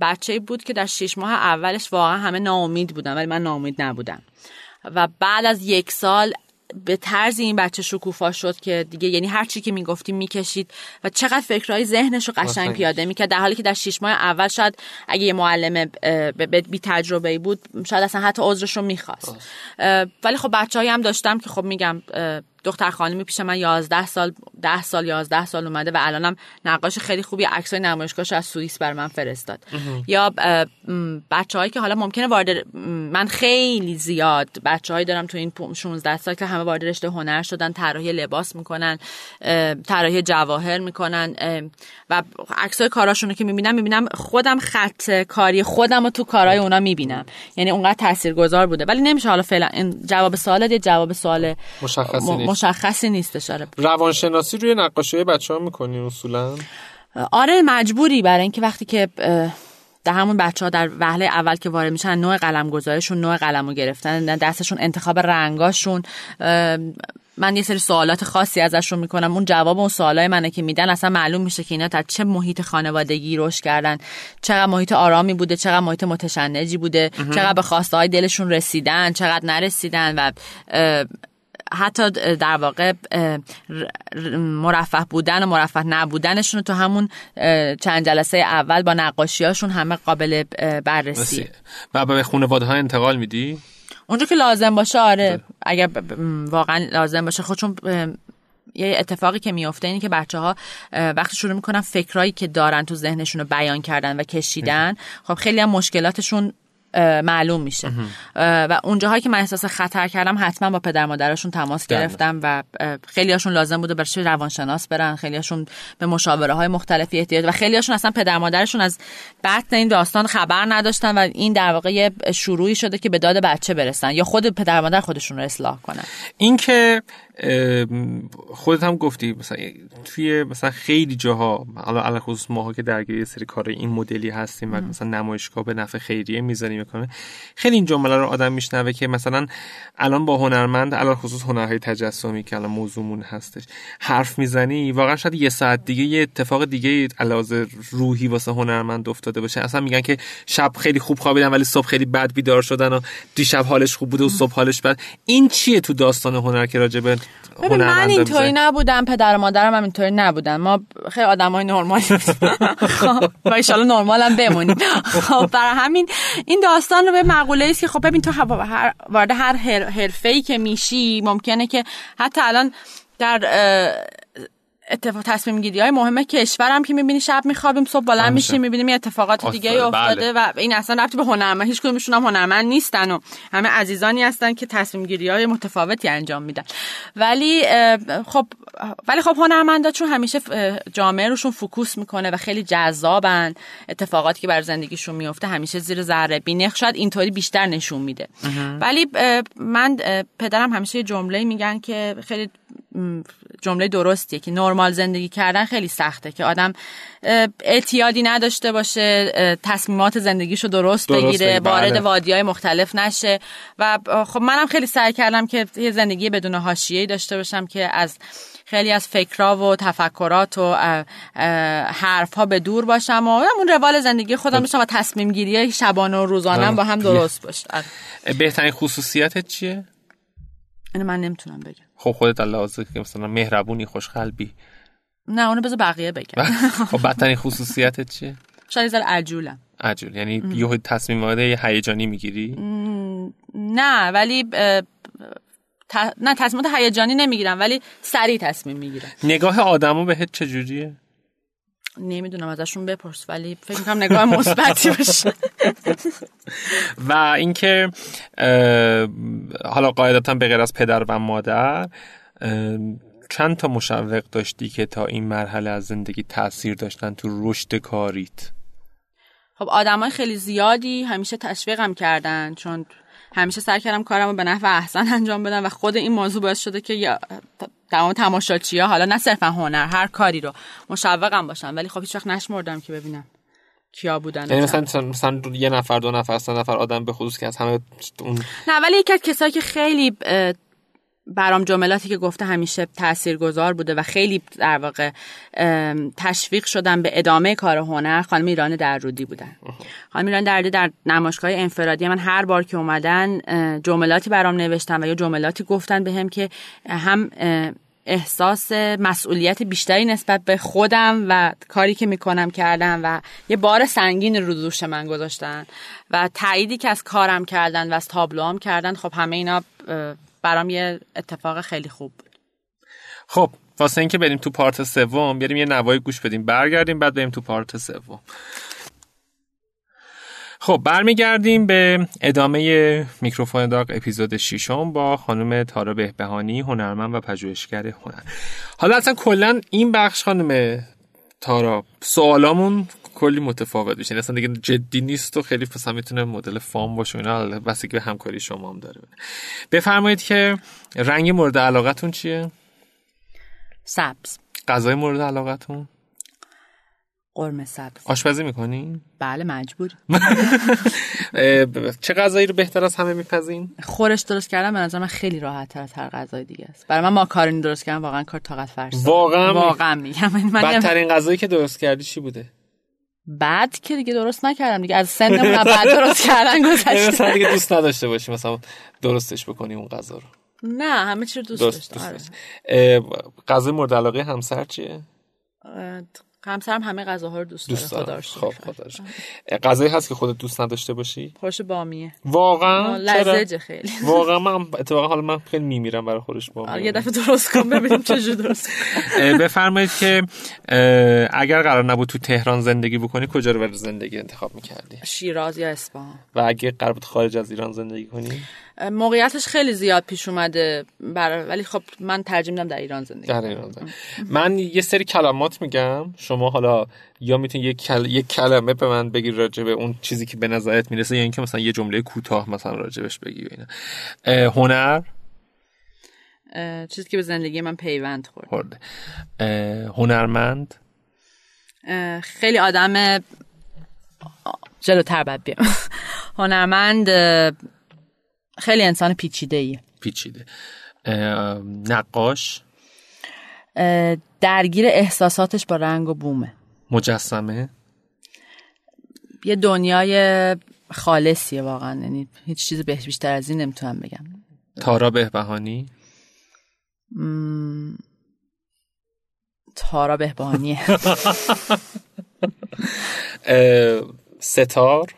Speaker 2: بچه بود که در شش ماه اولش واقعا همه ناامید بودن ولی من ناامید نبودم. و بعد از یک سال به طرز این بچه شکوفا شد که دیگه یعنی هر چی که می‌گفتیم می‌کشید و چقدر فکرهای ذهنش رو قشنگ. پیاده می‌کرد. در حالی که در شش ماه اول شاید اگه یه معلم بی تجربه بود شاید اصلا حتی عذرش رو می‌خواست. ولی خب بچه‌ای هم داشتم که خب میگم دختر خانمی پیش من 11 سال 10 سال 11 سال اومده و الانم نقاش خیلی خوبی عکسای نمایشگاهش از سوئیس بر من فرستاد. یا بچه‌هایی که حالا ممکنه وارد من خیلی زیاد بچه‌هایی دارم تو این پو- 16 سال که همه وارد رشته هنر شدن طراحی لباس می‌کنن طراحی جواهر می‌کنن و عکسای کاراشون رو که می‌بینم می‌بینم خودم خط کاری خودم رو تو کارهای اونا می‌بینم. یعنی اونقدر تاثیرگذار بوده. ولی نمیشه حالا فعلا این جواب سوالت یه جواب سوال
Speaker 1: مشخصی.
Speaker 2: مشخصی نیستش آره.
Speaker 1: روانشناسی روی نقاشی بچه ها می‌کنین اصولا؟
Speaker 2: آره مجبوری برای اینکه وقتی که در همون بچه ها در وهله اول که وارد میشن نوع قلم گذارشون نوع قلم رو گرفتن دستشون انتخاب رنگاشون من یه سری سوالات خاصی ازشون می‌کنم. اون جواب اون سوالای منه که میدن. اصلا معلوم میشه که اینا در چه محیط خانوادگی رشد کردن. چقدر محیط آرامی بوده چقدر محیط متشنجی بوده. چقدر به خواسته های دلشون رسیدن چقدر نرسیدن و حتی در واقع مرفه بودن و مرفه نبودنشون رو تو همون چند جلسه اول با نقاشیاشون همه قابل بررسی.
Speaker 1: و به خانواده ها انتقال میدی؟
Speaker 2: اونجا که لازم باشه آره. اگر ب- ب- م، واقعا لازم باشه. خود چون اه، یه اتفاقی که میفته اینه که بچه ها وقتی شروع می‌کنن فکرایی که دارن تو ذهنشون رو بیان کردن و کشیدن خب خیلی هم مشکلاتشون معلوم میشه. و اونجاهایی که من احساس خطر کردم حتما با پدر مادرشون تماس
Speaker 1: دقیقاً.
Speaker 2: گرفتم و اه، خیلی هاشون لازم بوده برش روانشناس برن خیلی هاشون به مشاوره های مختلفی احتیاج و خیلی هاشون اصلا پدر مادرشون از بطن این داستان خبر نداشتن و این در واقع یه شروعی شده که به داد بچه برسن. یا خود پدر مادر خودشون رو اصلاح کنن.
Speaker 1: این که اه، خودت هم گفتی مثلا توی مثلا خیلی جاها حالا خصوص ماها که درگیر یه سری کار این مدلی هستیم و مثلا نمایشگاه به نفع خیریه می‌ذاریم می‌کنه خیلی این جمله رو آدم میشنوه که مثلا الان با هنرمند علی خصوص هنرهای تجسمی که الان موضوعمون هستش حرف می‌زنی واقعا شاید یه ساعت دیگه یه اتفاق دیگه علاوه روحی واسه هنرمند افتاده باشه. اصلا میگن که شب خیلی خوب خوابیدن ولی صبح خیلی بد بیدار شدن و دیشب حالش خوب بوده و صبح حالش بد. این چیه تو داستان هنر که راجع به
Speaker 2: ببین من اینطوری؟ نبودم پدر و مادرم هم اینطوری نبودن. ما خیلی آدم های نرمالی خب، و ایشالا نرمال هم بمونیم. خب برای همین این داستان رو به مقوله است که خب ببین تو وارد هر حرفه ای که میشی ممکنه که حتی الان در اتفاق تصمیم گیری های مهمه. کشورم که می‌بینی شب میخوابیم صبح بلند میشیم می‌بینیم اتفاقات دیگه ای افتاده بله. و این اصلا رفتی به هنرمند هیچ کدومشون هم هنرمند نیستن و همه عزیزانی هستن که تصمیم گیری های متفاوتی انجام میدن. ولی خب ولی خب هنرمندا چون همیشه جامعه روشون فوکوس می‌کنه و خیلی جذابن اتفاقاتی که بر زندگیشون میفته همیشه زیر ذره بینه شاید اینطوری بیشتر نشون میده. ولی من پدرم همیشه جمله میگن که خیلی جمله درستیه که نرمال زندگی کردن خیلی سخته که آدم اعتیادی نداشته باشه تصمیمات زندگیشو درست, درست بگیره وارد بله. وادی های مختلف نشه. و خب منم خیلی سعی کردم که یه زندگی بدون حاشیه‌ای داشته باشم که از خیلی از فکرها و تفکرات و حرف ها به دور باشم و اون روال زندگی خودم خب. باشم و تصمیم گیری شبانه و روزانه با هم درست باشه
Speaker 1: بهترین خصوصیتت چیه؟
Speaker 2: اینو من نمی‌تونم بگم.
Speaker 1: خب خودت لازم که مثلا مهربونی خوشقلبی.
Speaker 2: نه اونو بذار بقیه بگم
Speaker 1: خب بدترین خصوصیتت چیه؟
Speaker 2: شاید زل عجولم.
Speaker 1: عجول. یعنی یه تصمیمات هیجانی می‌گیری؟
Speaker 2: نه ولی نه تصمیمات هیجانی نمی‌گیرم ولی سریع تصمیم می‌گیرم.
Speaker 1: نگاه آدمو بهت چجوریه؟
Speaker 2: نمی‌دونم ازشون بپرس ولی فکر می‌کنم نگاه مثبتی باشه.
Speaker 1: و اینکه حالا قاعدتا به غیر از پدر و مادر چند تا مشوق داشتی که تا این مرحله از زندگی تاثیر داشتن تو رشد کاریت؟
Speaker 2: خب آدمای خیلی زیادی همیشه تشویقم کردن چون همیشه سعی کردم کارم رو به نحو احسن انجام بدم و خود این موضوع باعث شده که تمام تماشاچی ها حالا نه صرفا هنر هر کاری رو مشوقم باشن ولی خب هیچ وقت نشمردم که ببینم کیا بودن
Speaker 1: یعنی مثلا مثلا یه نفر دو نفر سه نفر آدم به خصوص که از همه اون
Speaker 2: نه ولی یکی از کسایی که خیلی برام جملاتی که گفته همیشه تاثیرگذار بوده و خیلی در واقع تشویق شدم به ادامه کار هنر خانم ایران درودی بودن. خانم ایران درودی در نمایشگاه انفرادی من هر بار که اومدن جملاتی برام نوشتن و یا جملاتی گفتن بهم به که هم احساس مسئولیت بیشتری نسبت به خودم و کاری که می‌کنم کردم و یه بار سنگین رو دوش من گذاشتن و تاییدی که از کارم کردن و از تابلوام کردن خب همه اینا برام یه اتفاق خیلی خوب بود.
Speaker 1: خب واسه اینکه بریم تو پارت سوم بریم یه نوای گوش بدیم. برگردیم بعد بریم تو پارت سوم. خب برمیگردیم به ادامه میکروفون داغ اپیزود ششم با خانم تارا بهبهانی هنرمند و پژوهشگر هنر. حالا اصلا کلا این بخش خانم تارا سوالامون کلی متفاوت میشه. اصلا دیگه جدی نیست و خیلی مثلا می‌تونه مدل فام باشه اینا. بس که به همکاری شما هم داره بفرمایید که رنگ مورد علاقتون چیه؟
Speaker 2: سبز.
Speaker 1: غذای مورد علاقتون؟
Speaker 2: قرمه سبز.
Speaker 1: آشپزی می‌کنین؟
Speaker 2: بله مجبور
Speaker 1: چه غذایی رو بهتر از همه میپزین؟
Speaker 2: خورش درست کردن به نظر من خیلی راحت تر از هر غذای دیگه است. برای من ماکارونی درست کردن واقعا کار طاقت فرسا
Speaker 1: واقعا؟
Speaker 2: واقعا میگم.
Speaker 1: بدترین غذایی که درست کردی چی بوده؟
Speaker 2: بعد که دیگه درست نکردم دیگه. از سن بعد درست کردن گذشته.
Speaker 1: مثلا دیگه دوست نداشته باشی مثلا درستش بکنی اون غذا رو.
Speaker 2: نه همه چی رو دوست, دوست داشتم.
Speaker 1: آره. غذای مورد علاقه همسر چیه؟
Speaker 2: همسرم همه غذاها رو دوست, دوست داره
Speaker 1: خب غذایی هست که خودت دوست نداشته باشی؟
Speaker 2: خورش بامیه.
Speaker 1: واقعا؟
Speaker 2: لذجه خیلی.
Speaker 1: واقعا من اتفاقا حالا من خیلی میمیرم برای خورش بامیه.
Speaker 2: یه دفعه درست کن ببینیم چجوری درست
Speaker 1: بفرمایید که اگر قرار نبود تو تهران زندگی بکنی کجا رو برای زندگی انتخاب می‌کردی؟
Speaker 2: شیراز یا اصفهان
Speaker 1: و اگه قرار بود خارج از ایران زندگی کنی؟
Speaker 2: موقعیتش خیلی زیاد پیش اومده بر... ولی خب من ترجیح میدم در ایران زندگی
Speaker 1: در ایران زندگی. من یه سری کلمات میگم. شما حالا یا می‌تونی یک کل... یک کلمه به من بگی راجع به اون چیزی که به نظرت می‌رسه یا اینکه مثلا یه جمله کوتاه مثلا راجبش بگی اینا. هنر؟
Speaker 2: چیزی که به زندگی من پیوند خورد.
Speaker 1: هنرمند؟
Speaker 2: خیلی آدم جلوتر بد بیام. هنرمند خیلی انسان پیچیده. ای
Speaker 1: پیچیده نقاش
Speaker 2: درگیر احساساتش با رنگ و بومه.
Speaker 1: مجسمه؟
Speaker 2: یه دنیای خالصیه واقعا. یعنی هیچ چیز بهش بیشتر از این نمی‌تونم بگم.
Speaker 1: تارا بهبهانی؟
Speaker 2: تارا بهبانیه
Speaker 1: ستار؟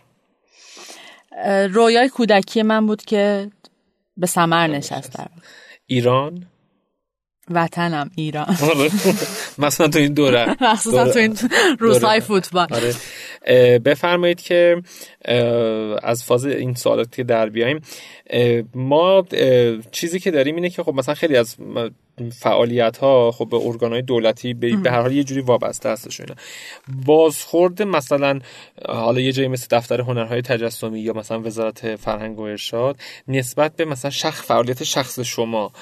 Speaker 2: رویای کودکی من بود که به سمر نشستم
Speaker 1: ایران؟
Speaker 2: وطنم ایران.
Speaker 1: آره. مثلا تو این دوره.
Speaker 2: مخصوصا تو این روزهای فوتبال.
Speaker 1: آره. بفرمایید که از فاز این سوالات که در بیایم ما چیزی که داریم اینه که خب مثلا خیلی از فعالیت ها خب به ارگان های دولتی به هر حال یه جوری وابسته هستشون بازخورد مثلا حالا یه جایی مثل دفتر هنرهای تجسمی یا مثلا وزارت فرهنگ و ارشاد نسبت به مثلا شخص فعالیت شخص شما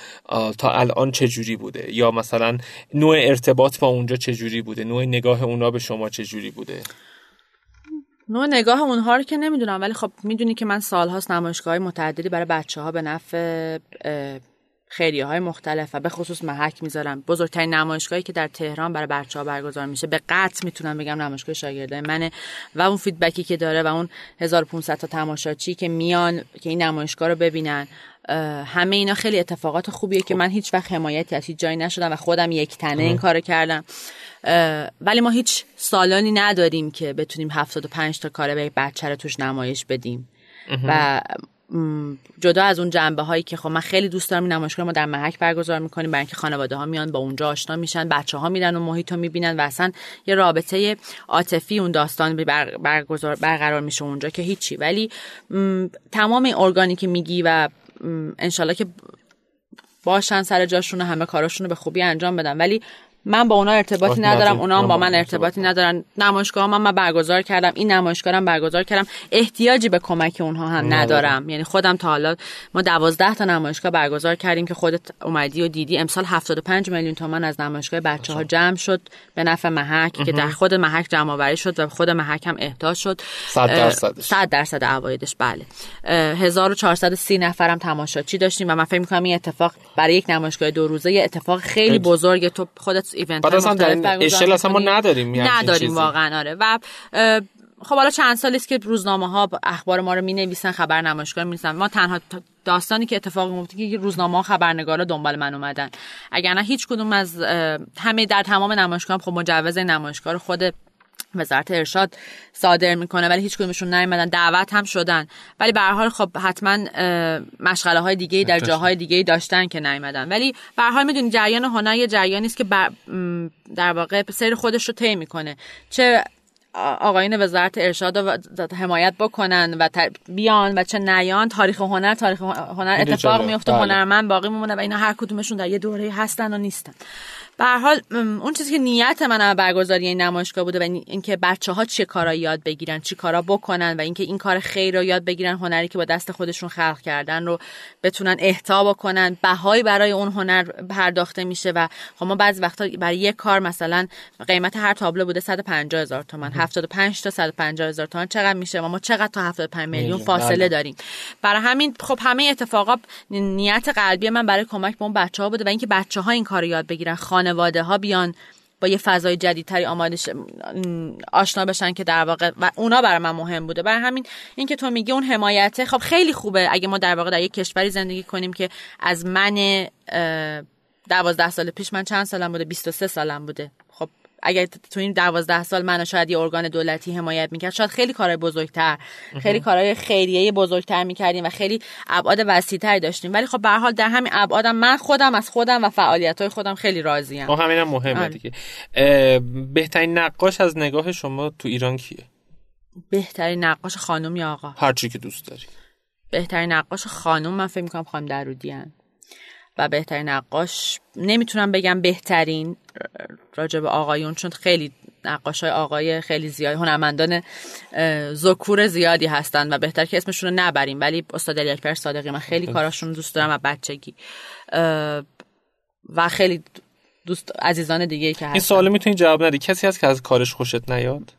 Speaker 1: تا الان چه جوری بوده؟ یا مثلا نوع ارتباط با اونجا چه جوری بوده؟ نوع نگاه اونا به شما چه جوری بوده؟
Speaker 2: نوع نگاه اونها رو که نمی‌دونم ولی خب می‌دونی که من سالهاست نمایشگاه متعددی برای بچه ها به نفع خیریه های مختلف و به خصوص محک می‌ذارم. بزرگترین نمایشگاهی که در تهران برای بچه ها برگزار میشه به قطع می‌تونم بگم نمایشگاه شاگرده منه و اون فیدبکی که داره و اون 1500 تا تماشاچی که میان که این نمایشگاه رو ببینن همه اینا خیلی اتفاقات خوبیه که من هیچ وقت حمایتی از هیچ جایی نشدم و خودم یک تنه این کارو کردم. ولی ما هیچ سالانی نداریم که بتونیم 75 تا کار به بچه رو توش نمایش بدیم. و جدا از اون جنبه هایی که خب من خیلی دوست دارم این نمایشگاه ما در محک برگزار می‌کنیم. برای اینکه خانواده ها میان با اونجا آشنا میشن بچه ها میرن و محیط رو می‌بینن و اصلا یه رابطه عاطفی اون داستان برگزار برقرار میشه اونجا که هیچی. ولی تمام این ارگانی که میگی و انشالله که باشن سر جاشون همه کاراشون رو به خوبی انجام بدن. ولی من با اونا ارتباطی ندارم اونا هم با من ارتباطی ندارن. نمایشگاه من, من برگزار کردم. این نمایشگاهم برگزار کردم. احتیاجی به کمک اونها هم ندارم. یعنی خودم تا حالا ما دوازده تا نمایشگاه برگزار کردیم که خودت اومدی و دیدی. امسال 75 میلیون تومان از نمایشگاه بچه ها جمع شد به نفع محک که در خود محک جمع آوری شد و خود محک هم احتاج شد.
Speaker 1: 100 درصدش.
Speaker 2: 100 درصد عوایدش. بله. 1430 نفرم تماشاچی داشتیم و من فکر می‌کنم این اتفاق برای یک نمایشگاه دو روزه یه اتفاق خیلی. بزرگ. تو خودت ایونت
Speaker 1: بعد اصلا در اشل اصلا ما نداریم
Speaker 2: نداریم واقعا آره. و خب حالا چند سالی است که روزنامه ها اخبار ما رو می نویسن خبر نمایشگاه می ما تنها داستانی که اتفاق میفته که روزنامه ها خبرنگارا دنبال من اومدن. اگر نه هیچ کدوم از همه در تمام نمایشگاه خب مجوز نمایشگاه خود وزارت ارشاد صادر می‌کنه ولی هیچ کدومشون نیومدن دعوت هم شدن. ولی به حال خب حتما مشغله های دیگه در جاهای دیگه داشتن که نیومدن. ولی به حال می‌دونی جریان هنر یه جریانی است که در واقع سیر خودش رو طی می‌کنه. چه آقایین وزارت ارشاد رو حمایت بکنن و بیان و چه نیان تاریخ هنر تاریخ هنر اتفاق میفته بله. هنرمند باقی میمونه و اینا هر کدومشون در یه دوره هستن و نیستن. به حال اون چیزی که نیت من برگزاری این نمایشگاه بوده و اینکه بچه ها چه کارا یاد بگیرن چی کارا بکنن و اینکه این کار خیر رو یاد بگیرن هنری که با دست خودشون خلق کردن رو بتونن اهدا بکنن بهایی برای اون هنر پرداخته میشه و خب ما بعضی وقتا برای یک کار مثلا قیمت هر تابلو بوده 150 هزار تومان 75 تا 150 هزار تومان. چقدر میشه؟ و ما چقدر تا 75 میلیون فاصله بله. داریم. برای همین خب همه اتفاقات نیت قلبی من برای کمک به اون بچه ها بوده و اینکه بچه ها این کار یاد بگیرن خانواده ها بیان با یه فضای جدیدتری آماده آشنا بشن که در واقع و اونا برای من مهم بوده. برای همین اینکه تو میگی اون حمایته خب خیلی خوبه اگه ما در واقع در یک کشوری زندگی کنیم که از من دوازده سال پیش من چند سالم بوده؟ 23 سالم بوده. خب اگر تو این دوازده سال من شاید یه ارگان دولتی حمایت می‌کرد شاید خیلی کارهای بزرگتر خیلی کارهای خیریه بزرگتر می‌کردیم و خیلی ابعاد وسیعتری داشتیم. ولی خب به حال در همین ابعادم من خودم از خودم و فعالیت های خودم خیلی راضیم.
Speaker 1: خب همینم مهمه آره. دیگه. بهترین نقاش از نگاه شما تو ایران کیه؟
Speaker 2: بهترین نقاش خانم یا آقا؟
Speaker 1: هر چی که دوست داری.
Speaker 2: بهترین نقاش خانم من فکر می‌کنم خانم درودی و بهترین نقاش نمی‌تونم بگم بهترین راجع به آقایون چون خیلی نقاش های آقای خیلی زیاد هنرمندان زکور زیادی هستن و بهتر که اسمشون رو نبریم. ولی استاد اکبر صادقی من خیلی کاراشون دوست دارم و بچگی. و خیلی دوست عزیزان دیگه که هستن.
Speaker 1: این سوال می‌تونی جواب ندی. کسی هست که از کارش خوشت نیاد؟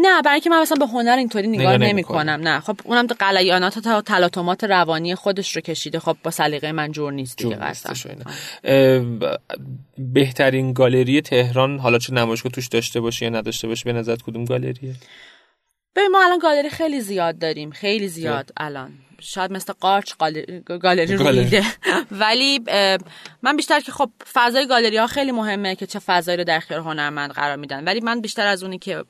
Speaker 2: نه برای که من مثلا به هنر اینطوری نگاه نمی کنم. نه. خب اونم قلیانات تا تلاطمات روانی خودش رو کشیده. خب با سلیقه من جور نیست دیگه
Speaker 1: بهترین گالری تهران حالا چه نمایشگاه توش داشته باشه یا نداشته باشه به نظر کدوم گالریه؟
Speaker 2: به ما الان گالری خیلی زیاد داریم. خیلی زیاد الان. شاید مثل قارچ گالری رو میده ولی من بیشتر که خب فضای گالری ها خیلی مهمه که چه فضایی رو در اختیار هنرمند قرار میدن. ولی من بیشتر از اونی که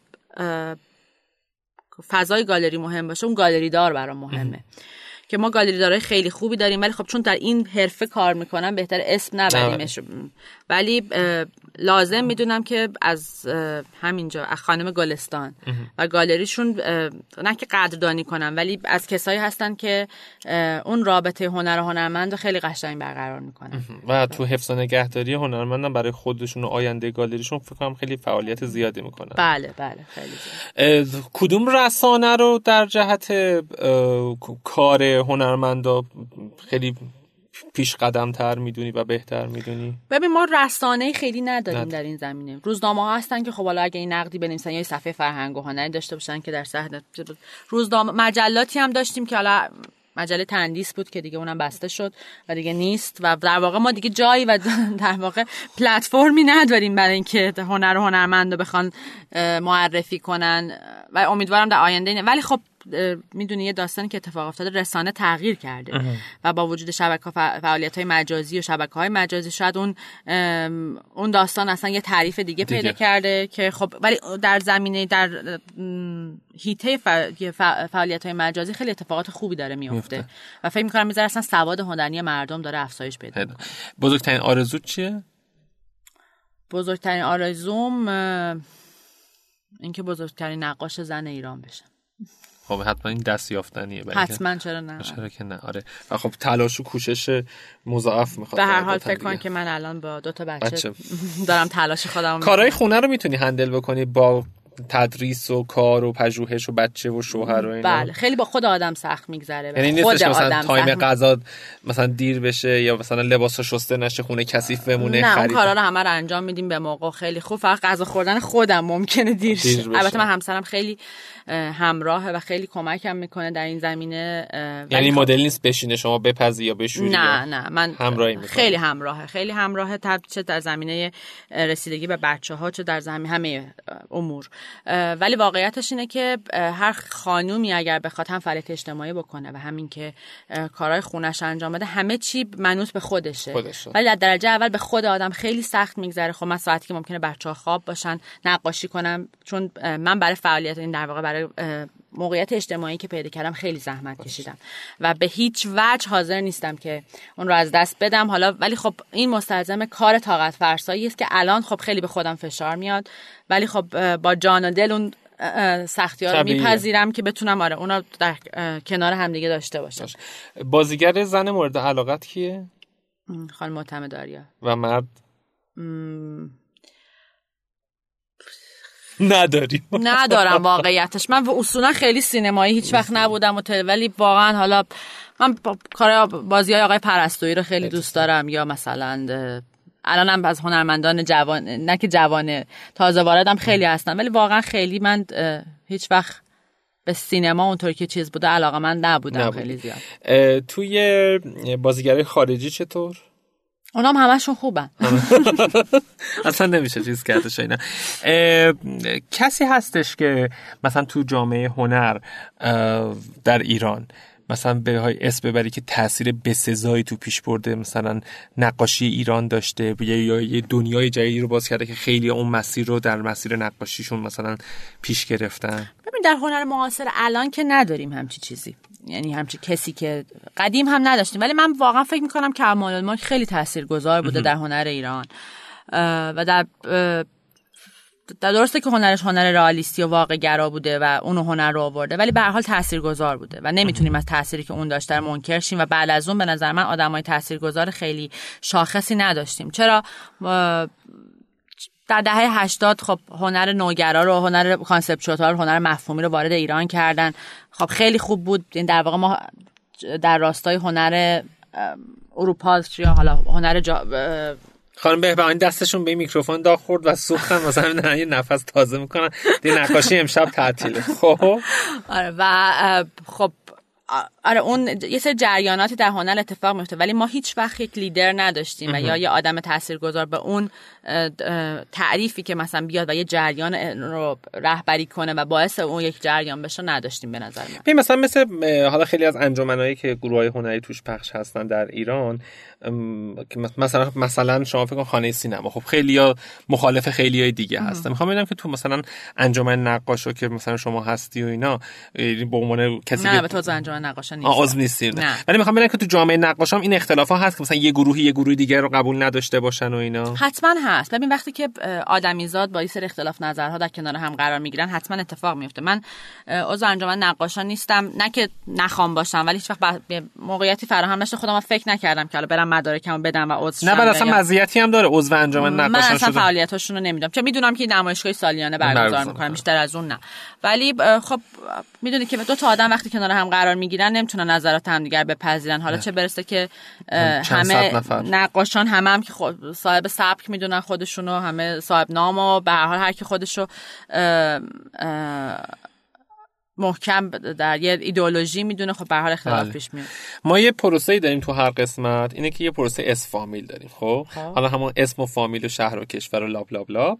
Speaker 2: فضای گالری مهم باشه اون گالری دار برام مهمه. که ما گالری دارای خیلی خوبی داریم ولی خب چون در این حرفه کار می‌کنم بهتر اسم نبریمش. ولی لازم می‌دونم که از همینجا از خانم گلستان و گالریشون نه که قدردانی کنم ولی از کسایی هستن که اون رابطه هنر و هنرمند خیلی قشنگ برقرار می‌کنن.
Speaker 1: و تو حفظ و نگهداری هنرمندم برای خودشون و آینده گالریشون فکر کنم خیلی فعالیت زیادی می‌کنن.
Speaker 2: بله بله خیلی.
Speaker 1: کدوم رسانه رو در جهت کار هنرمندا خیلی پیش قدم تر می‌دونی و بهتر می‌دونی.
Speaker 2: ببین ما رسانه خیلی نداریم ند. در این زمینه. روزنامه ها هستن که خب حالا اگه این نقدی بنویسن یا صفحه فرهنگ و هنری داشته باشن که در صحنه روزنامه مجلاتی هم داشتیم که حالا مجله تندیس بود که دیگه اونم بسته شد و دیگه نیست و در واقع ما دیگه جایی و در واقع پلتفرمی نداریم برای اینکه هنر و هنرمند رو بخوان معرفی کنن. و امیدوارم در آینده ولی خب می‌دونی یه داستانی که اتفاق افتاده رسانه تغییر کرده و با وجود شبکه فعالیت های مجازی و شبکه های مجازی شاید اون اون داستان اصلا یه تعریف دیگه, پیدا کرده که خب ولی در زمینه در هیته فعالیت های مجازی خیلی اتفاقات خوبی داره میفته و فکر می‌کنم می‌ذاره اصلا سواد هنری مردم داره افزایش پیدا
Speaker 1: بزرگترین آرزو چیه؟
Speaker 2: بزرگترین آرزوم اینکه بزرگترین نقاش زن ایران بشم
Speaker 1: خب حتما این دست یافتنیه
Speaker 2: حتما چرا نه؟
Speaker 1: چرا که نه؟ آره. و خب تلاش و کوشش مضاعف می‌خواد
Speaker 2: به هر حال فکر کن که من الان با دو تا بچه, بچه. دارم تلاش خودم
Speaker 1: کارهای خونه رو می‌تونی handle بکنی با تدریس و کار و پژوهش و بچه و شوهر و اینا.
Speaker 2: بله خیلی با خود آدم سخت میگذره
Speaker 1: یعنی خود مثلا time غذا مثلا دیر بشه یا مثلا لباس شسته نشه خونه کثیف بمونه
Speaker 2: نه اون کارا رو همه رو انجام میدیم به موقع خیلی خوب. فقط غذا خوردن خودم ممکنه دیر, شه. البته من همسرم خیلی همراهه و خیلی کمکم می‌کنه در این زمینه
Speaker 1: یعنی مدل نیست بشینه شما بپزی یا بشوری
Speaker 2: نه نه من
Speaker 1: همراهی
Speaker 2: خیلی همراهه خیلی همراهه چه در زمینه رسیدگی به بچه ها چه در زمینه همه امور. ولی واقعیتش اینه که هر خانومی اگر بخواد هم فعالیت اجتماعی بکنه و همین که کارهای خونش انجام بده همه چی منوط به خودشه, خودشه. ولی در درجه اول به خود آدم خیلی سخت میگذره. خب من ساعتی که ممکنه بچه ها خواب باشن نقاشی کنم. چون من برای فعالیت این در واقع برای موقعیت اجتماعی که پیدا کردم خیلی زحمت کشیدم. و به هیچ وجه حاضر نیستم که اون رو از دست بدم. حالا ولی خب این مستلزم کار طاقت فرسایی است که الان خب خیلی به خودم فشار میاد. ولی خب با جان و دل اون سختی ها رو میپذیرم که بتونم آره اونا در کنار همدیگه داشته باشم.
Speaker 1: بازیگر زن مورد علاقت کیه؟
Speaker 2: خانم معتمداریا
Speaker 1: و مرد؟ نداری
Speaker 2: ندارم واقعیتش. من اصولا خیلی سینمایی هیچ وقت نبودم و ولی واقعا حالا من کار بازی های آقای پرستویی رو خیلی دوست دارم. یا مثلا الانم از هنرمندان جوان نه که جوانه تازه واردم خیلی هستن ولی واقعا خیلی من هیچ وقت به سینما اونطور که چیز بوده علاقه من نبودم نبود. خیلی زیاد.
Speaker 1: توی بازیگرای خارجی چطور؟
Speaker 2: اونام همشون خوبن.
Speaker 1: اصلا نمیشه چیز کردش اینا. کسی هستش که مثلا تو جامعه هنر در ایران مثلا به های اسم ببری که تاثیر بسزایی تو پیش برده مثلا نقاشی ایران داشته یا یه دنیای جدیدی رو باز کرده که خیلی اون مسیر رو در مسیر نقاشیشون مثلا پیش گرفتن.
Speaker 2: ببین در هنر معاصر الان که نداریم همچی چیزی. یعنی همچی کسی که قدیم هم نداشتیم. ولی من واقعا فکر می‌کنم که ما خیلی تاثیرگذار بوده در هنر ایران. و در در درسته که هنرش هنر رئالیستی و واقع گرا بوده و اونو هنر رو آورده ولی به هر حال تاثیرگذار بوده و نمی‌تونیم از تأثیری که اون داشته منکر شیم و بعد از اون به نظر من آدمای تاثیرگذار خیلی شاخصی نداشتیم. چرا؟ در دهه 80 خب هنر نوگرا رو هنر کانسپچوال هنر مفهومی رو وارد ایران کردن. خب خیلی خوب بود. این در واقع ما در راستای هنر اروپا یا حالا هنر جا
Speaker 1: خانم بهبهانی دستشون به میکروفون داغ خورد و سوختن. مثلا یه نفس تازه می‌کنن. دی نقاشی امشب تعطیله. خب؟
Speaker 2: آره و خب آره اون یه سری جریاناتی در هنر اتفاق میفته ولی ما هیچ وقت یک لیدر نداشتیم و یا یه آدم تاثیرگذار به اون تعریفی که مثلا بیاد و یه جریان رو رهبری کنه و باعث اون یک جریان بشه نداشتیم به نظر من.
Speaker 1: مثلا مثل حالا خیلی از انجمنایی که گروه های هنری توش پخش هستن در ایران مثلا مثلا شما فکر کن خانه سینما. خب خیلی ها مخالف خیلی های دیگه هستن. می‌خوام ببینم که تو مثلا انجمن نقاشو که مثلا شما هستی و اینا به عنوان کسی
Speaker 2: نه به تو انجمن نقاشا نیست
Speaker 1: عضو نیستی ولی می‌خوام ببینم که تو جامعه نقاشام این اختلاف ها هست که مثلا یه گروهی یه گروه دیگه رو قبول نداشته باشن و اینا؟
Speaker 2: حتما هست. ببین وقتی که آدمیزاد با این سری اختلاف نظرها در کنار هم قرار می‌گیرن حتما اتفاق میفته من عضو انجمن نقاشا نیستم. نه که نخوام باشم ولی هیچ وقت موقعیتی فراهم نشه خودم فکر نکردم که حالا برم مدارکمو بدم و عضو
Speaker 1: نه بعد اصلا مزیتی هم داره عضو انجمن نقاشا
Speaker 2: من اصلا فعالیتاشون رو نمی‌دونم. چون می‌دونم که نمایشگاه سالیانه برگزار می‌کنم. بیشتر از اون نه. ولی خب می‌دونی که دو تا آدم وقتی کنار هم قرار می‌گیرن نمی‌تونن نظرات همدیگر بپذیرن. حالا چه برسه که همه نقاشان همه هم که صاحب سبک می‌دونن خودشونو همه صاحب نام و به هر حال هر کی خودشو محکم در یه ایدئولوژی می‌دونه. خب به حال اختلاف بله. پیش میاد.
Speaker 1: ما یه پروسه داریم تو هر قسمت اینه که یه پروسه اسم فامیل داریم خب, خب. حالا همون اسم و فامیل و شهر و کشور و blah blah blah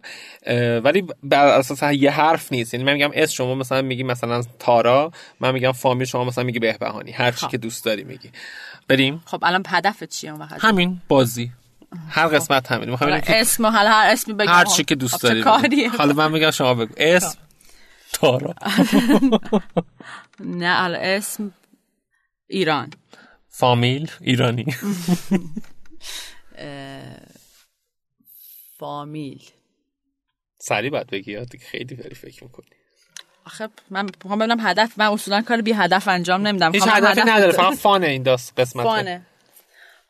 Speaker 1: ولی بر اساس یه حرف نیست. یعنی من میگم اسم شما مثلا میگی مثلا تارا من میگم فامیل شما مثلا میگی بهبهانی. هر چی خب. که دوست داری میگی. بریم.
Speaker 2: خب الان هدف چیه اون
Speaker 1: همین بازی. هر خب. قسمت همین
Speaker 2: می‌خوام اسم حالا هر اسمی بگم
Speaker 1: هر چی که دوست داری حالا من میگم شما بگو. اسم تارا
Speaker 2: نه الان اسم ایران.
Speaker 1: فامیل ایرانی.
Speaker 2: فامیل.
Speaker 1: سریع باید بگی یاد خیلی فری فکر می‌کنی.
Speaker 2: آخه من می‌خوام ببینم هدف من اصولا کار بی هدف انجام نمیدم.
Speaker 1: هیچ هدفی نداره فقط فانه این داست قسمت.
Speaker 2: فانه.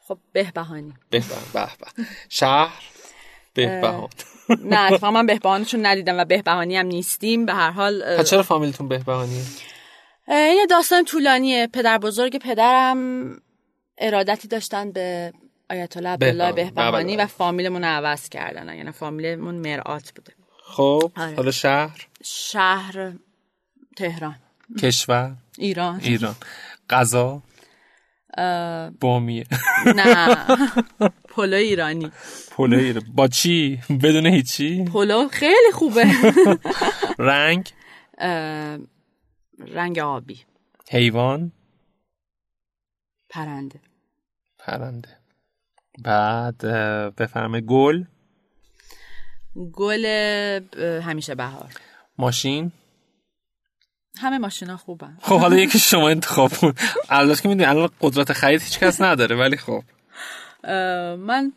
Speaker 2: خب بهبهانی.
Speaker 1: بهبهان به به شهر بهبهان.
Speaker 2: نه اتفاقا من بهبهانشون ندیدم و بهبهانی هم نیستیم. به هر حال
Speaker 1: چرا فامیلتون بهبهانیه
Speaker 2: یه داستان طولانیه. پدر بزرگ پدرم ارادتی داشتن به آیت الله عبدالله بهبهانی و فامیلمون عوض کردن. یعنی فامیلمون مرآت بوده.
Speaker 1: خب آره. حالا شهر؟
Speaker 2: شهر تهران.
Speaker 1: کشور؟
Speaker 2: ایران.
Speaker 1: ایران. غذا؟ بامیه
Speaker 2: نه. پلو ایرانی.
Speaker 1: پلو ایرانی با چی؟ بدون هیچی؟
Speaker 2: پلو خیلی خوبه.
Speaker 1: رنگ؟
Speaker 2: رنگ آبی.
Speaker 1: حیوان؟
Speaker 2: پرنده.
Speaker 1: پرنده. بعد بفرمه گل؟
Speaker 2: گل همیشه بهار.
Speaker 1: ماشین؟
Speaker 2: همه ماشینا خوبن.
Speaker 1: خب حالا یکی شما انتخاب کن. البته که می‌دونی الان قدرت خرید هیچ کس نداره ولی خب.
Speaker 2: من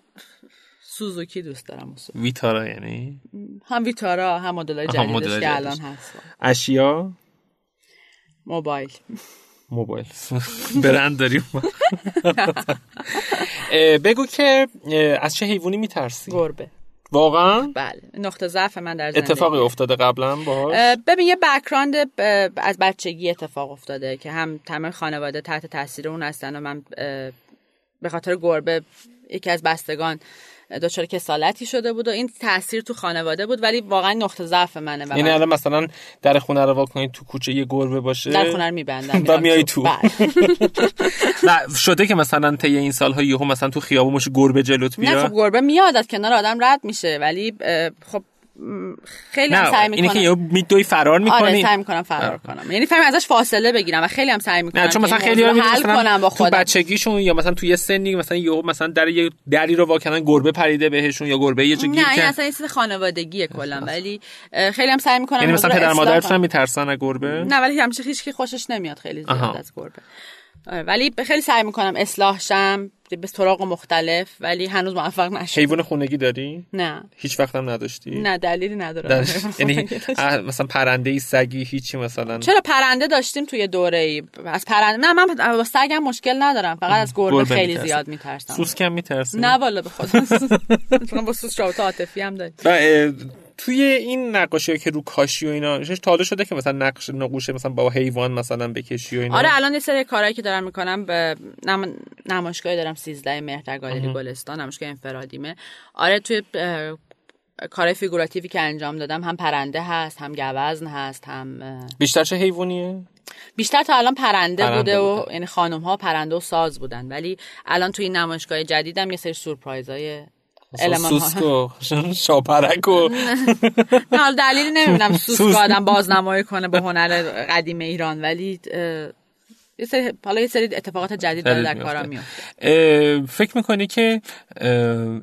Speaker 2: سوزوکی دوست دارم
Speaker 1: ویتارا یعنی؟
Speaker 2: هم ویتارا هم مدل جدیدش که الان هست.
Speaker 1: اشیا؟
Speaker 2: موبایل.
Speaker 1: موبایل. برند داریم. بگو که از چه حیوانی میترسی؟
Speaker 2: گربه.
Speaker 1: واقعا؟
Speaker 2: بله. نقطه ضعف من در زندگی.
Speaker 1: اتفاقی افتاده قبلا باهاش؟
Speaker 2: ببین یه بکراند از بچگی اتفاق افتاده که هم تمام خانواده تحت تاثیر اون هستن و من به خاطر گربه یکی از بستگان دچار کسالتی شده بود و این تاثیر تو خانواده بود ولی واقعا نقطه ضعف منه
Speaker 1: یعنی الان مثلا در خونه رو واکنید تو کوچه یه گربه باشه؟
Speaker 2: در خونه رو میبندم
Speaker 1: و میای تو. بله. نه شده که مثلا طی این سالها یهو مثلا تو خیابون مش گربه جلوت بیاد؟
Speaker 2: نه خب گربه میاد از کنار آدم رد میشه ولی خب خیلی هم سعی می‌کنم.
Speaker 1: اینه که میدوی فرار می‌کنی.
Speaker 2: آره سعی می‌کنم فرار کنم. یعنی فهم ازش فاصله بگیرم و خیلی هم سعی می‌کنم
Speaker 1: نه چون مثلا خیلی هم کنم با تو بچگیشون یا مثلا تو یه سنی مثلا یهو مثلا در یه دری رو واکنن گربه پریده بهشون یا گربه یه گیر
Speaker 2: نه این اصلا یه خانوادگیه کلا ولی خیلی هم سعی می‌کنم
Speaker 1: یعنی مثلا پدر مادرتون میترسن از گربه؟
Speaker 2: نه ولی همیشه هیچ کی خوشش نمیاد خیلی زیاد از گربه. آره، ولی خیلی سعی می‌کنم اصلاح شم به طرق مختلف ولی هنوز موفق نشدم.
Speaker 1: حیوان خونگی داری؟
Speaker 2: نه.
Speaker 1: هیچ وقت هم نداشتی؟
Speaker 2: نه دلیلی نداره.
Speaker 1: یعنی مثلا پرنده ای سگی هیچی مثلا؟
Speaker 2: چرا پرنده داشتیم توی دوره ای از پرنده نه من با سگم مشکل ندارم فقط از گربه خیلی زیاد میترسم.
Speaker 1: سوس کم میترسی؟
Speaker 2: نه والا به خدا. چون با سوس رابطه عاطفی هم داریم.
Speaker 1: توی این نقاشی که رو کاشی و اینا تا شده که مثلا نقش نقوشه مثلا با حیوان مثلا بکشی و اینا؟
Speaker 2: آره الان یه سری کارهایی که دارم می‌کنم به نم... نمایشگاهی دارم 13 مهر در گالری گلستان نمایشگاه انفرادیمه. آره توی کار فیگوراتیوی که انجام دادم هم پرنده هست هم گوزن هست هم
Speaker 1: بیشتر چه حیوانیه؟
Speaker 2: بیشتر تا الان پرنده, بوده و یعنی خانم ها پرنده و ساز بودن. ولی الان توی این نمایشگاه جدیدم یه سری سورپرایزای
Speaker 1: سوسک و شاپرک و
Speaker 2: نه دلیلی نمی‌بینم سوسک آدم بازنمایی کنه به هنر قدیم ایران ولی یه سری حالا یه سری اتفاقات جدید داره در کارم میاد
Speaker 1: فکر می‌کنی که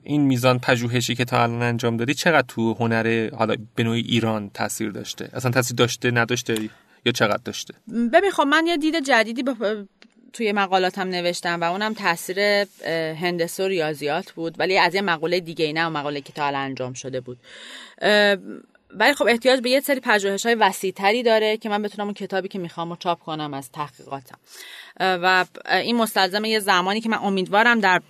Speaker 1: این میزان پژوهشی که تا الان انجام دادی چقدر تو هنر حالا به نوعی ایران تاثیر داشته؟ اصلا تاثیر داشته نداشته یا چقدر داشته؟
Speaker 2: ببین خب من یه دید جدیدی توی مقالاتم نوشتم و اونم تاثیر هندسه و ریاضیات بود. ولی از یه مقاله دیگه نه و مقاله که تا الان انجام شده بود. ولی خب احتیاج به یه سری پژوهش های وسیع تری داره که من بتونم اون کتابی که می‌خوام رو چاپ کنم از تحقیقاتم. و این مستلزم یه زمانی که من امیدوارم در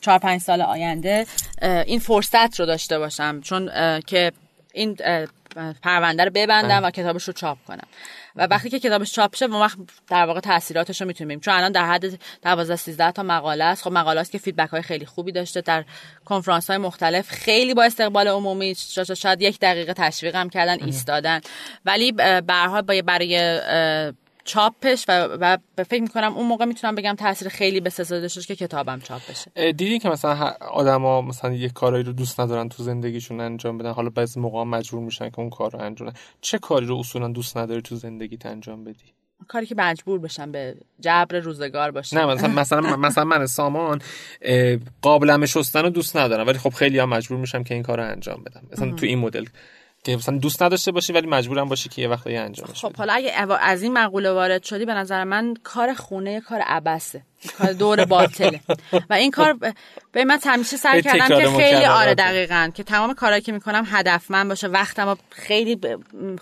Speaker 2: چهار پنج سال آینده این فرصت رو داشته باشم. چون که این پرونده رو ببندم و کتابش رو چاپ کنم. و وقتی که کتابش چاپ شه اون وقت در واقع تاثیراتش رو می‌تونیم چون الان در حد 12 13 تا مقاله است. خب مقاله است که فیدبک های خیلی خوبی داشته. در کنفرانس های مختلف خیلی با استقبال عمومی شاید یک دقیقه تشویقم کردن ایستادن. ولی به برای چاپش و, و فکر می‌کنم اون موقع می‌تونم بگم تاثیر خیلی به سزا داشته که کتابم چاپ بشه.
Speaker 1: دیدی که مثلا آدما مثلا یه کارایی رو دوست ندارن تو زندگیشون انجام بدن حالا بعضی موقع مجبور میشن که اون کار رو انجام بدن. چه کاری رو اصولا دوست نداری تو زندگیت انجام بدی؟
Speaker 2: کاری که مجبور بشم به جبر روزگار باشه
Speaker 1: نه مثلا مثلا مثلا من سامان قابلمه شستن رو دوست ندارم ولی خب خیلی هم مجبور میشم که این کار رو انجام بدم مثلا تو این مدل که مثلا دوست نداشته باشی ولی مجبورم باشی که یه وقتی انجامش
Speaker 2: خب حالا اگه از این مقوله وارد شدی به نظر من کار خونه یه کار عبسه دور باطله. و این کار به من همیشه سر کردم که خیلی آره دقیقا. که تمام کارهایی که می‌کنم هدفمند باشه. وقتم خیلی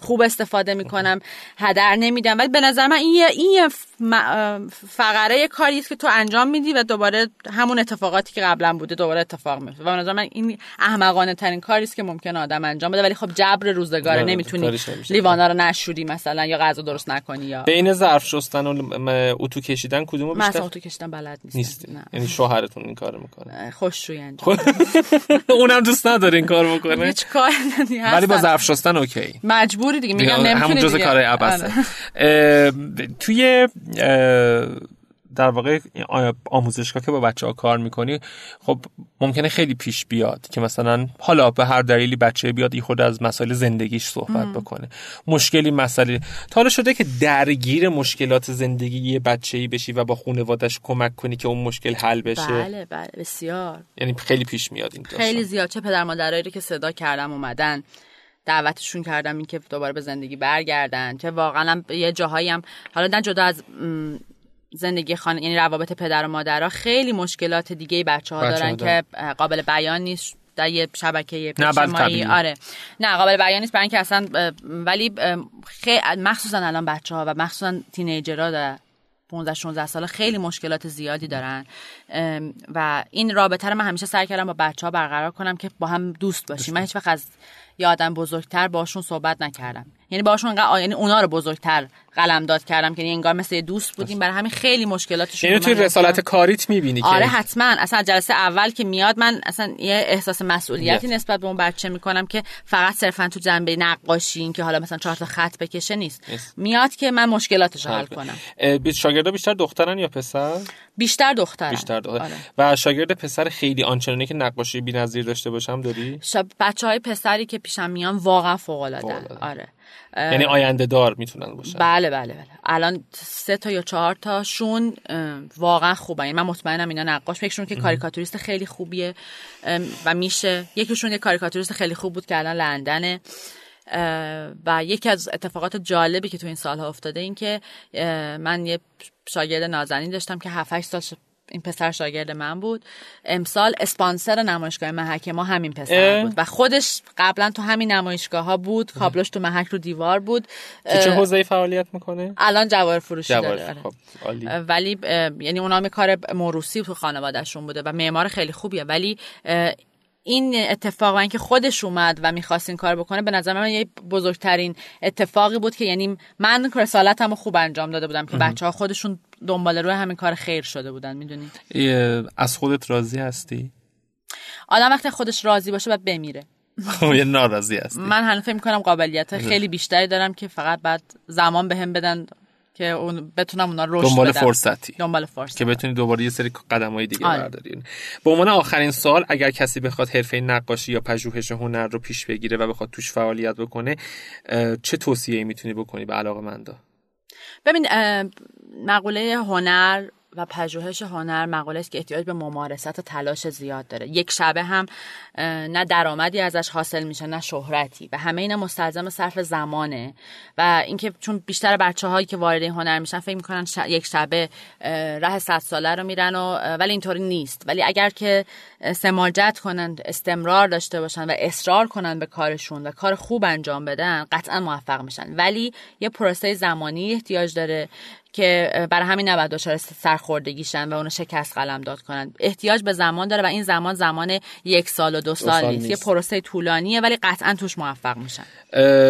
Speaker 2: خوب استفاده می‌کنم. هدر نمیدم. ولی به نظر من این این فقره کاری است که تو انجام میدی و دوباره همون اتفاقاتی که قبلا بوده دوباره اتفاق میفته و به نظر من این احمقانه ترین کاری است که ممکن آدم انجام بده. ولی خب جبر روزگاره. نمی‌تونی لیوانا رو نشوری مثلا یا غذا درست نکنی یا
Speaker 1: بین ظرف شستن و اتو کشیدن کدومو بیشتر؟
Speaker 2: کشیدن بلد نیست
Speaker 1: نیست یعنی شوهرتون این کارو می‌کنه.
Speaker 2: خوششویی انجام.
Speaker 1: اونم دوست نداره این کار بکنه.
Speaker 2: هیچ کار
Speaker 1: ولی با ظرف شستن اوکی.
Speaker 2: مجبوری دیگه میگم نمی‌تونی
Speaker 1: همون جزء کارهای عبسه آره. توی در واقع آموزشگاه که با بچه ها کار می‌کنی خب ممکنه خیلی پیش بیاد که مثلا حالا به هر دلیلی بچه بیاد ای خود از مسائل زندگیش صحبت بکنه. مشکلی مسئله. تا حالا شده که درگیر مشکلات زندگی یه بچه ای بشی و با خانوادش کمک کنی که اون مشکل حل بشه.
Speaker 2: بله بله بسیار.
Speaker 1: یعنی خیلی پیش میاد این
Speaker 2: خیلی زیاد. چه پدر مادرایی که صدا کردم اومدن دعوتشون کردم این که دوباره به زندگی برگردن که واقعا یه جاهایی هم حالا نه جدا از زندگی خانه یعنی روابط پدر و مادرها خیلی مشکلات دیگه بچه ها دارن که قابل بیان نیست در یه شبکه اجتماعی. آره. نه قابل بیان نیست برای اینکه اصلا ولی خیلی مخصوصا الان بچه ها و مخصوصا تینیجرها در 15 16 ساله خیلی مشکلات زیادی دارن. و این رابطه رو من همیشه سعی کردم با بچه ها برقرار کنم که با هم دوست باشیم. من هیچ وقت از یه آدم بزرگتر باشون صحبت نکردم. یعنی باشون یعنی اونا رو بزرگتر قلم داد کردم که یعنی انگار مثل دوست بودیم. برای همین خیلی مشکلاتشون
Speaker 1: یعنی توی رسالت کاریت می‌بینی
Speaker 2: آره حتما. اصلا جلسه اول که میاد من اصلا یه احساس مسئولیتی نسبت به اون بچه می‌کنم که فقط صرفا تو جنبه نقاشی این که حالا مثلا چهار تا خط بکشه نیست. میاد که من مشکلاتش رو حل کنم.
Speaker 1: شاگردا بیشتر دخترن یا پسر؟
Speaker 2: بیشتر دخترن.
Speaker 1: بیشتر دختر. آره. و شاگرد پسر خیلی آنچنانی که نقاشی بی‌نظیر داشته باشم داری؟
Speaker 2: شب بچهای پسری که پیشم میان واقعا فوق العاده آره.
Speaker 1: یعنی آینده دار می‌تونن باشن.
Speaker 2: بله بله بله. الان سه تا یا چهار تاشون واقعا خوبه یعنی من مطمئنم اینا نقاش. فکرشون که کاریکاتوریست خیلی خوبیه و میشه. یکیشون یه کاریکاتوریست خیلی خوب بود که الان لندنه. و یکی از اتفاقات جالبی که تو این سالها افتاده این که من یه شاگرد نازنین داشتم که 7 سال این پسر شاگرد من بود. امسال اسپانسر نمایشگاه محک ما همین پسر بود و خودش قبلا تو همین نمایشگاه ها بود کابلش تو محک رو دیوار بود.
Speaker 1: چه حوزه فعالیت می‌کنه
Speaker 2: الان جواهر فروشی
Speaker 1: جوار
Speaker 2: داره
Speaker 1: خب.
Speaker 2: ولی یعنی اونا کار موروسی تو خانوادهشون بوده و معمار خیلی خوبیه. ولی این اتفاق و اینکه خودش اومد و می‌خواست این کار بکنه به نظر من یه بزرگترین اتفاقی بود که یعنی من رسالتمو خوب انجام داده بودم که بچه ها خودشون دنبال روی همین کار خیر شده بودن می‌دونی؟
Speaker 1: از خودت راضی هستی؟
Speaker 2: آدم وقتی خودش راضی باشه باید بمیره.
Speaker 1: خب، یه ناراضی هستی.
Speaker 2: من هنوز فکر می‌کنم قابلیت خیلی بیشتری دارم که فقط بعد زمان بهم بدن. که اون بتونم اونا رشد
Speaker 1: دنبال
Speaker 2: بدم.
Speaker 1: فرصتی
Speaker 2: دنبال فرصت
Speaker 1: که بتونی دوباره یه سری قدم های دیگه
Speaker 2: آره.
Speaker 1: برداری به عنوان آخرین سال اگر کسی بخواد حرفه نقاشی یا پژوهش هنر رو پیش بگیره و بخواد توش فعالیت بکنه چه توصیه‌ای می‌تونی بکنی به علاقه مندا
Speaker 2: ببین مقوله هنر و پژوهش هنر مقوله است که احتیاج به ممارست و تلاش زیاد داره. یک شبه هم نه درآمدی ازش حاصل میشه نه شهرتی. و همه اینا مستلزم صرف زمانه. و اینکه چون بیشتر بچه هایی که وارد این هنر میشن فکر می‌کنن ش... یک شبه اه، راه صد ساله رو میرن و ولی اینطوری نیست. ولی اگر که سماجت کنن استمرار داشته باشن و اصرار کنن به کارشون و کار خوب انجام بدن قطعا موفق میشن. ولی یه پروسه زمانی احتیاج داره که برای همین نباید دچار سرخوردگیشن و اونو شکست قلم داد کنن. احتیاج به زمان داره و این زمان زمان یک سال و دو سال,
Speaker 1: سال
Speaker 2: نیست.
Speaker 1: نیست.
Speaker 2: یه پروسه طولانیه ولی قطعا توش موفق میشن.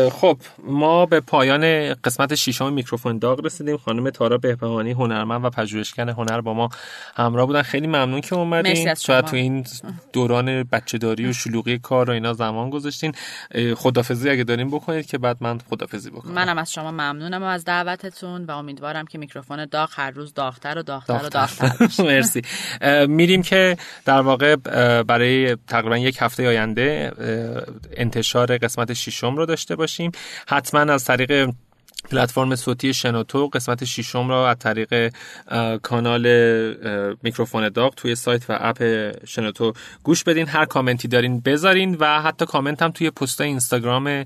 Speaker 1: خب ما به پایان قسمت ششم میکروفون داغ رسیدیم. خانم تارا بهبهانی هنرمند و پژوهشگر هنر با ما همراه بودن. خیلی ممنون که اومدین. شاید. تو این دوران بچه‌داری و شلوغی کار و اینا زمان گذاشتین. خدافظی اگه دارین بکنید که بعد من خدافظی بکنم.
Speaker 2: منم از شما ممنونم از دعوتتون و امیدوارم که میکروفون داغ هر روز داغتر و داغتر و داغتر. بشه
Speaker 1: مرسی. میریم که در واقع برای تقریبا یک هفته آینده انتشار قسمت ششم رو داشته باشیم. حتما از طریق پلتفرم صوتی شنوتو قسمت ششم را از طریق کانال میکروفون داغ توی سایت و اپ شنوتو گوش بدین. هر کامنتی دارین بذارین و حتی کامنت هم توی پست اینستاگرام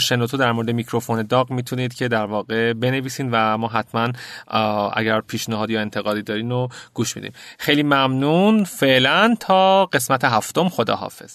Speaker 1: شنوتو در مورد میکروفون داغ می‌تونید که در واقع بنویسین و ما حتما اگر پیشنهاد یا انتقادی دارین رو گوش میدیم خیلی ممنون. فعلا تا قسمت هفتم. خداحافظ.